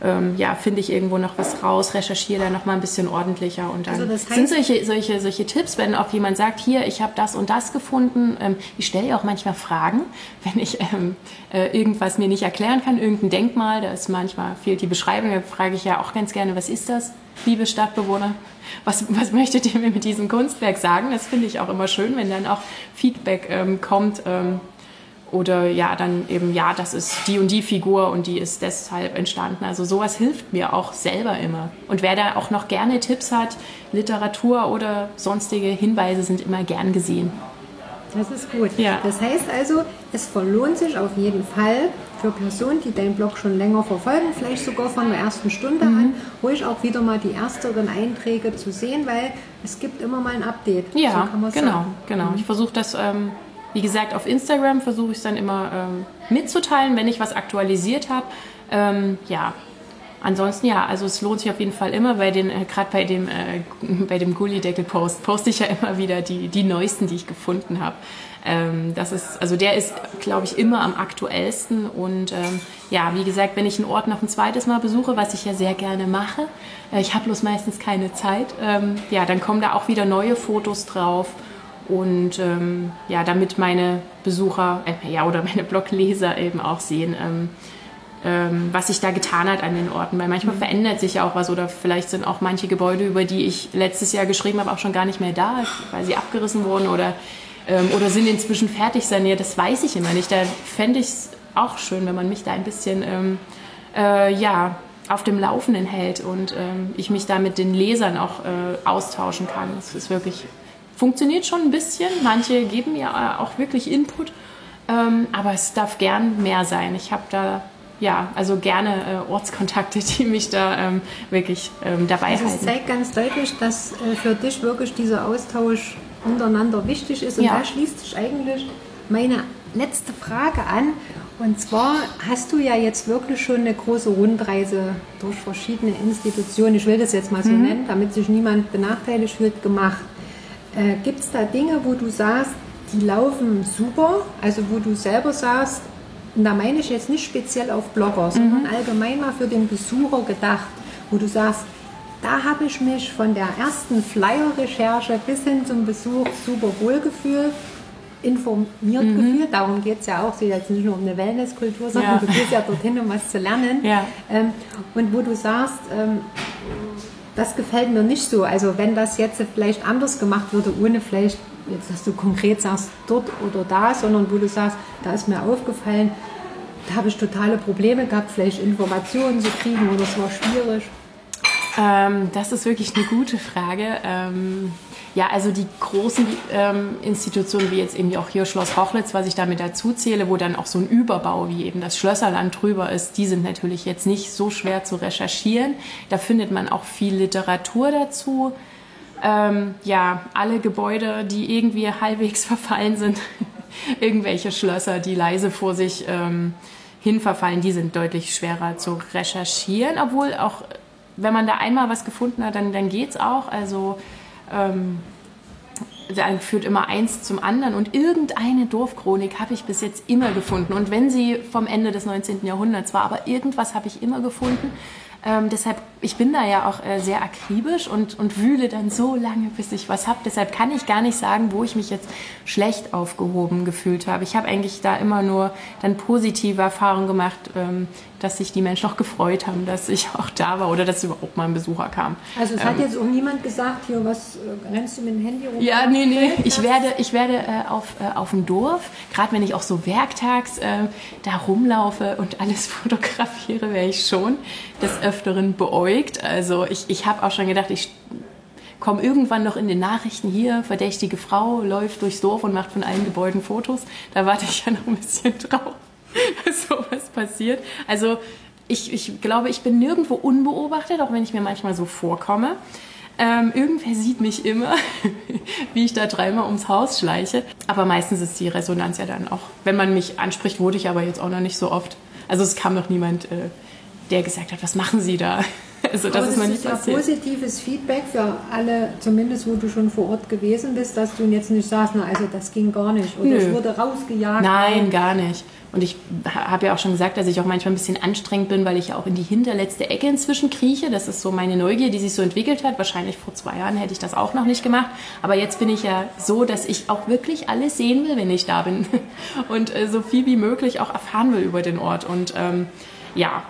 ähm, ja, finde ich irgendwo noch was raus, recherchiere da noch mal ein bisschen ordentlicher und dann Also das heißt- sind solche, solche, solche Tipps, wenn auch jemand sagt, hier, ich habe das und das gefunden. Ähm, ich stelle ja auch manchmal Fragen, wenn ich ähm, äh, irgendwas mir nicht erklären kann, irgendein Denkmal, da ist manchmal fehlt die Beschreibung, da frage ich ja auch ganz gerne, was ist das, liebe Stadtbewohner? Was, was möchtet ihr mir mit diesem Kunstwerk sagen? Das finde ich auch immer schön, wenn dann auch Feedback ähm, kommt. Oder ja, dann eben, ja, das ist die und die Figur und die ist deshalb entstanden. Also sowas hilft mir auch selber immer. Und wer da auch noch gerne Tipps hat, Literatur oder sonstige Hinweise sind immer gern gesehen. Das ist gut. Ja. Das heißt also, es verlohnt sich auf jeden Fall für Personen, die deinen Blog schon länger verfolgen, vielleicht sogar von der ersten Stunde Mhm. an, ruhig auch wieder mal die ersteren Einträge zu sehen, weil es gibt immer mal ein Update. Ja, so genau, sagen. genau. Ich versuche das, ähm, wie gesagt, auf Instagram versuche ich es dann immer ähm, mitzuteilen, wenn ich was aktualisiert habe. Ähm, ja, ansonsten ja, also es lohnt sich auf jeden Fall immer äh, gerade bei dem, äh, bei dem Gullideckel-Post poste ich ja immer wieder die, die neuesten, die ich gefunden habe. Ähm, das ist, also der ist, glaube ich, immer am aktuellsten und ähm, ja, wie gesagt, wenn ich einen Ort noch ein zweites Mal besuche, was ich ja sehr gerne mache, äh, ich habe bloß meistens keine Zeit, ähm, ja, dann kommen da auch wieder neue Fotos drauf und ähm, ja, damit meine Besucher äh, ja, oder meine Blogleser eben auch sehen, ähm, ähm, was sich da getan hat an den Orten. Weil manchmal verändert sich ja auch was oder vielleicht sind auch manche Gebäude, über die ich letztes Jahr geschrieben habe, auch schon gar nicht mehr da, weil sie abgerissen wurden oder, ähm, oder sind inzwischen fertig saniert. Das weiß ich immer nicht. Da fände ich es auch schön, wenn man mich da ein bisschen ähm, äh, ja, auf dem Laufenden hält und ähm, ich mich da mit den Lesern auch äh, austauschen kann. Das ist wirklich, funktioniert schon ein bisschen. Manche geben mir auch wirklich Input, ähm, aber es darf gern mehr sein. Ich habe da ja, also gerne äh, Ortskontakte, die mich da ähm, wirklich ähm, dabei Also es halten. zeigt ganz deutlich, dass äh, für dich wirklich dieser Austausch untereinander wichtig ist. Und Ja. da schließt sich eigentlich meine letzte Frage an. Und zwar hast du ja jetzt wirklich schon eine große Rundreise durch verschiedene Institutionen, ich will das jetzt mal so Mhm. nennen, damit sich niemand benachteiligt fühlt, gemacht. Äh, Gibt es da Dinge, wo du sagst, die laufen super, also wo du selber sagst, und da meine ich jetzt nicht speziell auf Blogger, sondern allgemein mal für den Besucher gedacht, wo du sagst, da habe ich mich von der ersten Flyer-Recherche bis hin zum Besuch super wohl gefühlt, informiert gefühlt. Darum geht es ja auch. Es geht jetzt nicht nur um eine Wellnesskultur, sondern Ja. du gehst ja dorthin, um was zu lernen. Ja. Ähm, und wo du sagst, ähm, das gefällt mir nicht so. Also wenn das jetzt vielleicht anders gemacht würde, ohne vielleicht, jetzt dass du konkret sagst, dort oder da, sondern wo du sagst, da ist mir aufgefallen, da habe ich totale Probleme gehabt, vielleicht Informationen zu kriegen oder es war schwierig. Ähm, das ist wirklich eine gute Frage. Ähm, ja, also die großen ähm, Institutionen wie jetzt eben auch hier Schloss Rochlitz, was ich damit dazu zähle, wo dann auch so ein Überbau wie eben das Schlösserland drüber ist, die sind natürlich jetzt nicht so schwer zu recherchieren. Da findet man auch viel Literatur dazu. Ähm, ja, alle Gebäude, die irgendwie halbwegs verfallen sind, irgendwelche Schlösser, die leise vor sich ähm, hin verfallen, die sind deutlich schwerer zu recherchieren, obwohl auch wenn man da einmal was gefunden hat, dann, dann geht's auch. Also ähm, dann führt immer eins zum anderen und irgendeine Dorfchronik habe ich bis jetzt immer gefunden. Und wenn sie vom Ende des 19. Jahrhunderts war, aber irgendwas habe ich immer gefunden. Ähm, deshalb ich bin da ja auch äh, sehr akribisch und, und wühle dann so lange, bis ich was habe. Deshalb kann ich gar nicht sagen, wo ich mich jetzt schlecht aufgehoben gefühlt habe. Ich habe eigentlich da immer nur dann positive Erfahrungen gemacht, ähm, dass sich die Menschen auch gefreut haben, dass ich auch da war oder dass überhaupt mal ein Besucher kam. Also es ähm, hat jetzt auch niemand gesagt, hier, was äh, rennst du mit dem Handy rum? Ja, nee, nee. Ich werde, ich werde äh, auf, äh, auf dem Dorf, gerade wenn ich auch so werktags äh, da rumlaufe und alles fotografiere, wäre ich schon des Öfteren beäugt. Also ich, ich habe auch schon gedacht, ich komme irgendwann noch in den Nachrichten hier, verdächtige Frau läuft durchs Dorf und macht von allen Gebäuden Fotos. Da warte ich ja noch ein bisschen drauf. dass sowas passiert. Also ich, ich glaube, ich bin nirgendwo unbeobachtet, auch wenn ich mir manchmal so vorkomme. Ähm, irgendwer sieht mich immer, wie ich da dreimal ums Haus schleiche. Aber meistens ist die Resonanz ja dann auch, wenn man mich anspricht, wurde ich aber jetzt auch noch nicht so oft. Also es kam noch niemand, äh, der gesagt hat, was machen Sie da? Also das, das ist noch nicht ist passiert. ja positives Feedback für alle, zumindest wo du schon vor Ort gewesen bist, dass du jetzt nicht sagst, na also das ging gar nicht oder Nö. es wurde rausgejagt. Nein, gar nicht. Und ich habe ja auch schon gesagt, dass ich auch manchmal ein bisschen anstrengend bin, weil ich ja auch in die hinterletzte Ecke inzwischen krieche. Das ist so meine Neugier, die sich so entwickelt hat. Wahrscheinlich vor zwei Jahren hätte ich das auch noch nicht gemacht. Aber jetzt bin ich ja so, dass ich auch wirklich alles sehen will, wenn ich da bin. Und äh, so viel wie möglich auch erfahren will über den Ort. Und ähm, ja,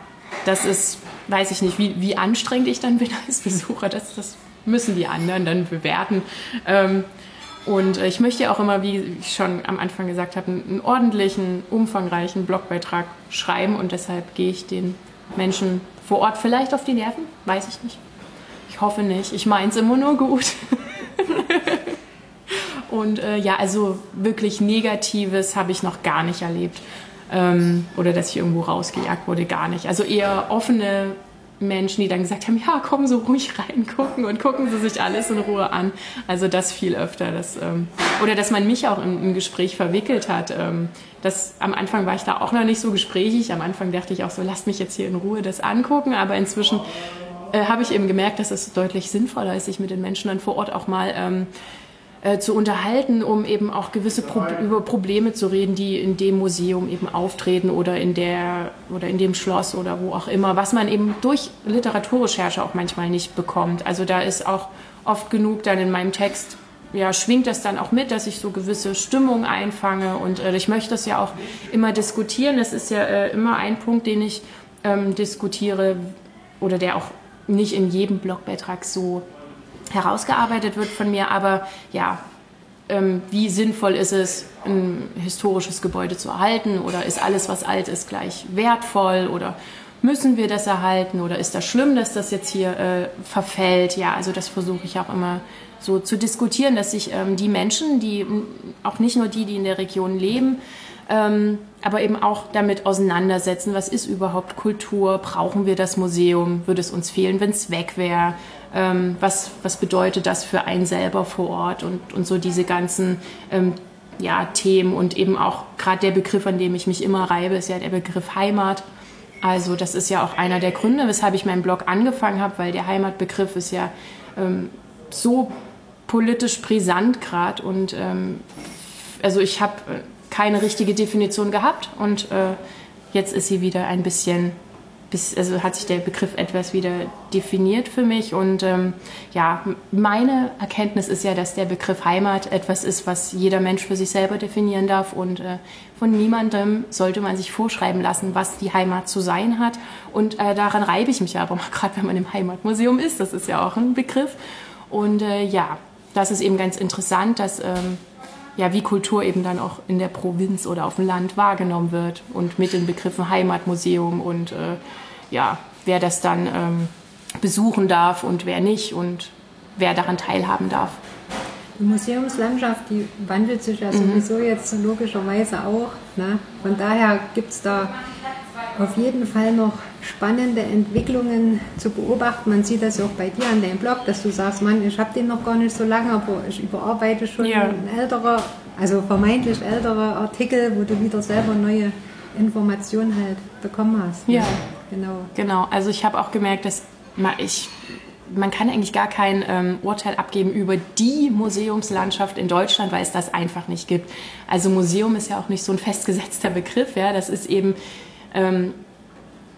das ist, weiß ich nicht, wie, wie anstrengend ich dann bin als Besucher. Das, das müssen die anderen dann bewerten. Ähm, und äh, ich möchte auch immer, wie ich schon am Anfang gesagt habe, einen ordentlichen, umfangreichen Blogbeitrag schreiben und deshalb gehe ich den Menschen vor Ort vielleicht auf die Nerven, weiß ich nicht. Ich hoffe nicht. Ich meine es immer nur gut. und äh, ja, also wirklich Negatives habe ich noch gar nicht erlebt. Ähm, oder dass ich irgendwo rausgejagt wurde, gar nicht. Also eher offene Menschen, die dann gesagt haben, ja, kommen so ruhig reingucken und gucken Sie sich alles in Ruhe an. Also das viel öfter. Das, ähm, oder dass man mich auch im, im Gespräch verwickelt hat. Ähm, das, am Anfang war ich da auch noch nicht so gesprächig. Am Anfang dachte ich auch so, lasst mich jetzt hier in Ruhe das angucken. Aber inzwischen äh, habe ich eben gemerkt, dass es deutlich sinnvoller ist, sich mit den Menschen dann vor Ort auch mal ähm, äh, zu unterhalten, um eben auch gewisse Pro über Probleme zu reden, die in dem Museum eben auftreten oder in der oder in dem Schloss oder wo auch immer, was man eben durch Literaturrecherche auch manchmal nicht bekommt. Also da ist auch oft genug dann in meinem Text ja, schwingt das dann auch mit, dass ich so gewisse Stimmung einfange und äh, ich möchte das ja auch immer diskutieren. Das ist ja äh, immer ein Punkt, den ich ähm, diskutiere oder der auch nicht in jedem Blogbeitrag so herausgearbeitet wird von mir. Aber ja, ähm, wie sinnvoll ist es, ein historisches Gebäude zu erhalten? Oder ist alles, was alt ist, gleich wertvoll? Oder müssen wir das erhalten? Oder ist das schlimm, dass das jetzt hier äh, verfällt? Ja, also das versuche ich auch immer so zu diskutieren, dass sich ähm, die Menschen, die auch nicht nur die, die in der Region leben, ähm, aber eben auch damit auseinandersetzen, was ist überhaupt Kultur, brauchen wir das Museum, würde es uns fehlen, wenn es weg wäre, ähm, was, was bedeutet das für einen selber vor Ort? Und, und so diese ganzen ähm, ja, Themen und eben auch gerade der Begriff, an dem ich mich immer reibe, ist ja der Begriff Heimat. Also das ist ja auch einer der Gründe, weshalb ich meinen Blog angefangen habe, weil der Heimatbegriff ist ja ähm, so politisch brisant gerade und ähm, also ich habe äh, keine richtige Definition gehabt und äh, jetzt ist sie wieder ein bisschen bis, also hat sich der Begriff etwas wieder definiert für mich. Und ähm, ja, meine Erkenntnis ist ja, dass der Begriff Heimat etwas ist, was jeder Mensch für sich selber definieren darf. Und äh, von niemandem sollte man sich vorschreiben lassen, was die Heimat zu sein hat. Und äh, daran reibe ich mich aber mal, gerade wenn man im Heimatmuseum ist. Das ist ja auch ein Begriff. Und äh, ja, das ist eben ganz interessant, dass ähm, ja, wie Kultur eben dann auch in der Provinz oder auf dem Land wahrgenommen wird und mit den Begriffen Heimatmuseum und äh, ja, wer das dann ähm, besuchen darf und wer nicht und wer daran teilhaben darf. Die Museumslandschaft, die wandelt sich ja mhm. sowieso jetzt logischerweise auch. Ne? Von daher gibt es da auf jeden Fall noch spannende Entwicklungen zu beobachten. Man sieht das auch bei dir an deinem Blog, dass du sagst, Mann, ich habe den noch gar nicht so lange, aber ich überarbeite schon ja. ein älterer, also vermeintlich ältere Artikel, wo du wieder selber neue Informationen halt bekommen hast. Ne? Ja, genau. Genau, also ich habe auch gemerkt, dass ich man kann eigentlich gar kein ähm, Urteil abgeben über die Museumslandschaft in Deutschland, weil es das einfach nicht gibt. Also Museum ist ja auch nicht so ein festgesetzter Begriff, ja, das ist eben ähm,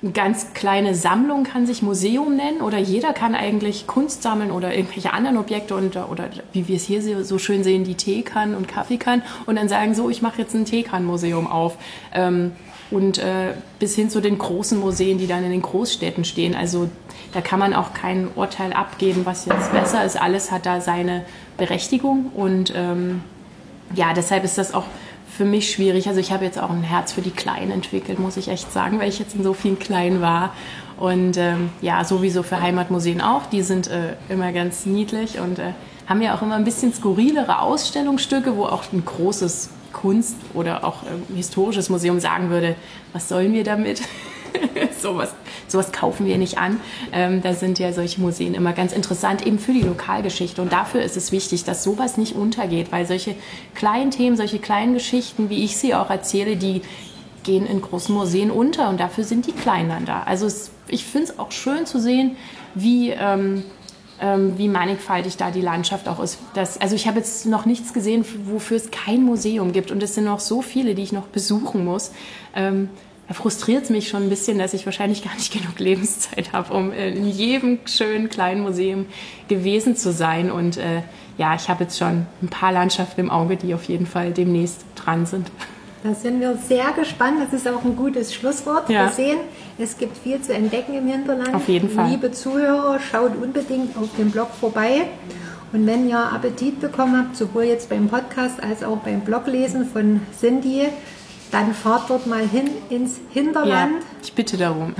eine ganz kleine Sammlung kann sich Museum nennen oder jeder kann eigentlich Kunst sammeln oder irgendwelche anderen Objekte und, oder wie wir es hier so schön sehen, die Teekannen und Kaffeekannen und dann sagen so, ich mache jetzt ein Teekannenmuseum auf. Ähm, und äh, bis hin zu den großen Museen, die dann in den Großstädten stehen. Also da kann man auch kein Urteil abgeben, was jetzt besser ist. Alles hat da seine Berechtigung und ähm, ja, deshalb ist das auch für mich schwierig. Also ich habe jetzt auch ein Herz für die Kleinen entwickelt, muss ich echt sagen, weil ich jetzt in so vielen Kleinen war. Und ähm, ja, sowieso für Heimatmuseen auch. Die sind äh, immer ganz niedlich und äh, haben ja auch immer ein bisschen skurrilere Ausstellungsstücke, wo auch ein großes Kunst oder auch ein historisches Museum sagen würde, was sollen wir damit? sowas, sowas kaufen wir nicht an. Ähm, da sind ja solche Museen immer ganz interessant, eben für die Lokalgeschichte. Und dafür ist es wichtig, dass sowas nicht untergeht, weil solche kleinen Themen, solche kleinen Geschichten, wie ich sie auch erzähle, die gehen in großen Museen unter und dafür sind die Kleinen dann da. Also es, ich finde es auch schön zu sehen, wie ähm, ähm, wie mannigfaltig da die Landschaft auch ist. Das, also ich habe jetzt noch nichts gesehen, wofür es kein Museum gibt und es sind noch so viele, die ich noch besuchen muss. Da frustriert es mich schon ein bisschen, dass ich wahrscheinlich gar nicht genug Lebenszeit habe, um in jedem schönen kleinen Museum gewesen zu sein. Und äh, ja, ich habe jetzt schon ein paar Landschaften im Auge, die auf jeden Fall demnächst dran sind. Da sind wir sehr gespannt. Das ist auch ein gutes Schlusswort. Ja. Wir sehen, es gibt viel zu entdecken im Hinterland. Auf jeden Fall. Liebe Zuhörer, schaut unbedingt auf dem Blog vorbei. Und wenn ihr Appetit bekommen habt, sowohl jetzt beim Podcast als auch beim Bloglesen von Cindy, dann fahrt dort mal hin ins Hinterland. Ja, ich bitte darum.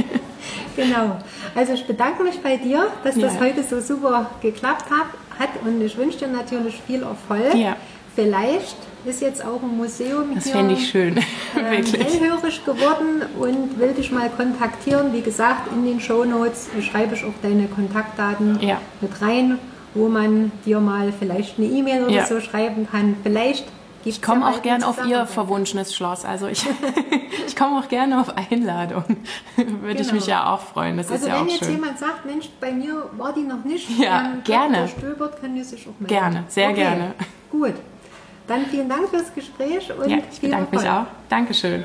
genau. Also ich bedanke mich bei dir, dass ja. das heute so super geklappt hat. Und ich wünsche dir natürlich viel Erfolg. Ja. Vielleicht ist jetzt auch ein Museum das hier. Das fände ich schön, äh, hellhörig geworden und will dich mal kontaktieren. Wie gesagt, in den Show Notes schreibe ich auch deine Kontaktdaten ja. mit rein, wo man dir mal vielleicht eine E-Mail oder ja. so schreiben kann. Vielleicht ich komme auch gerne auf Ihr verwunschenes Schloss. Also ich, ich komme auch gerne auf Einladung. Würde genau. ich mich ja auch freuen. Das also ist ja wenn auch jetzt schön. jemand sagt, Mensch, bei mir war die noch nicht, ja, gerne. Stöbert, können wir sich auch melden. Gerne, sehr okay. gerne. Gut. Dann vielen Dank fürs Gespräch und ja, ich bedanke mich auch. Dankeschön.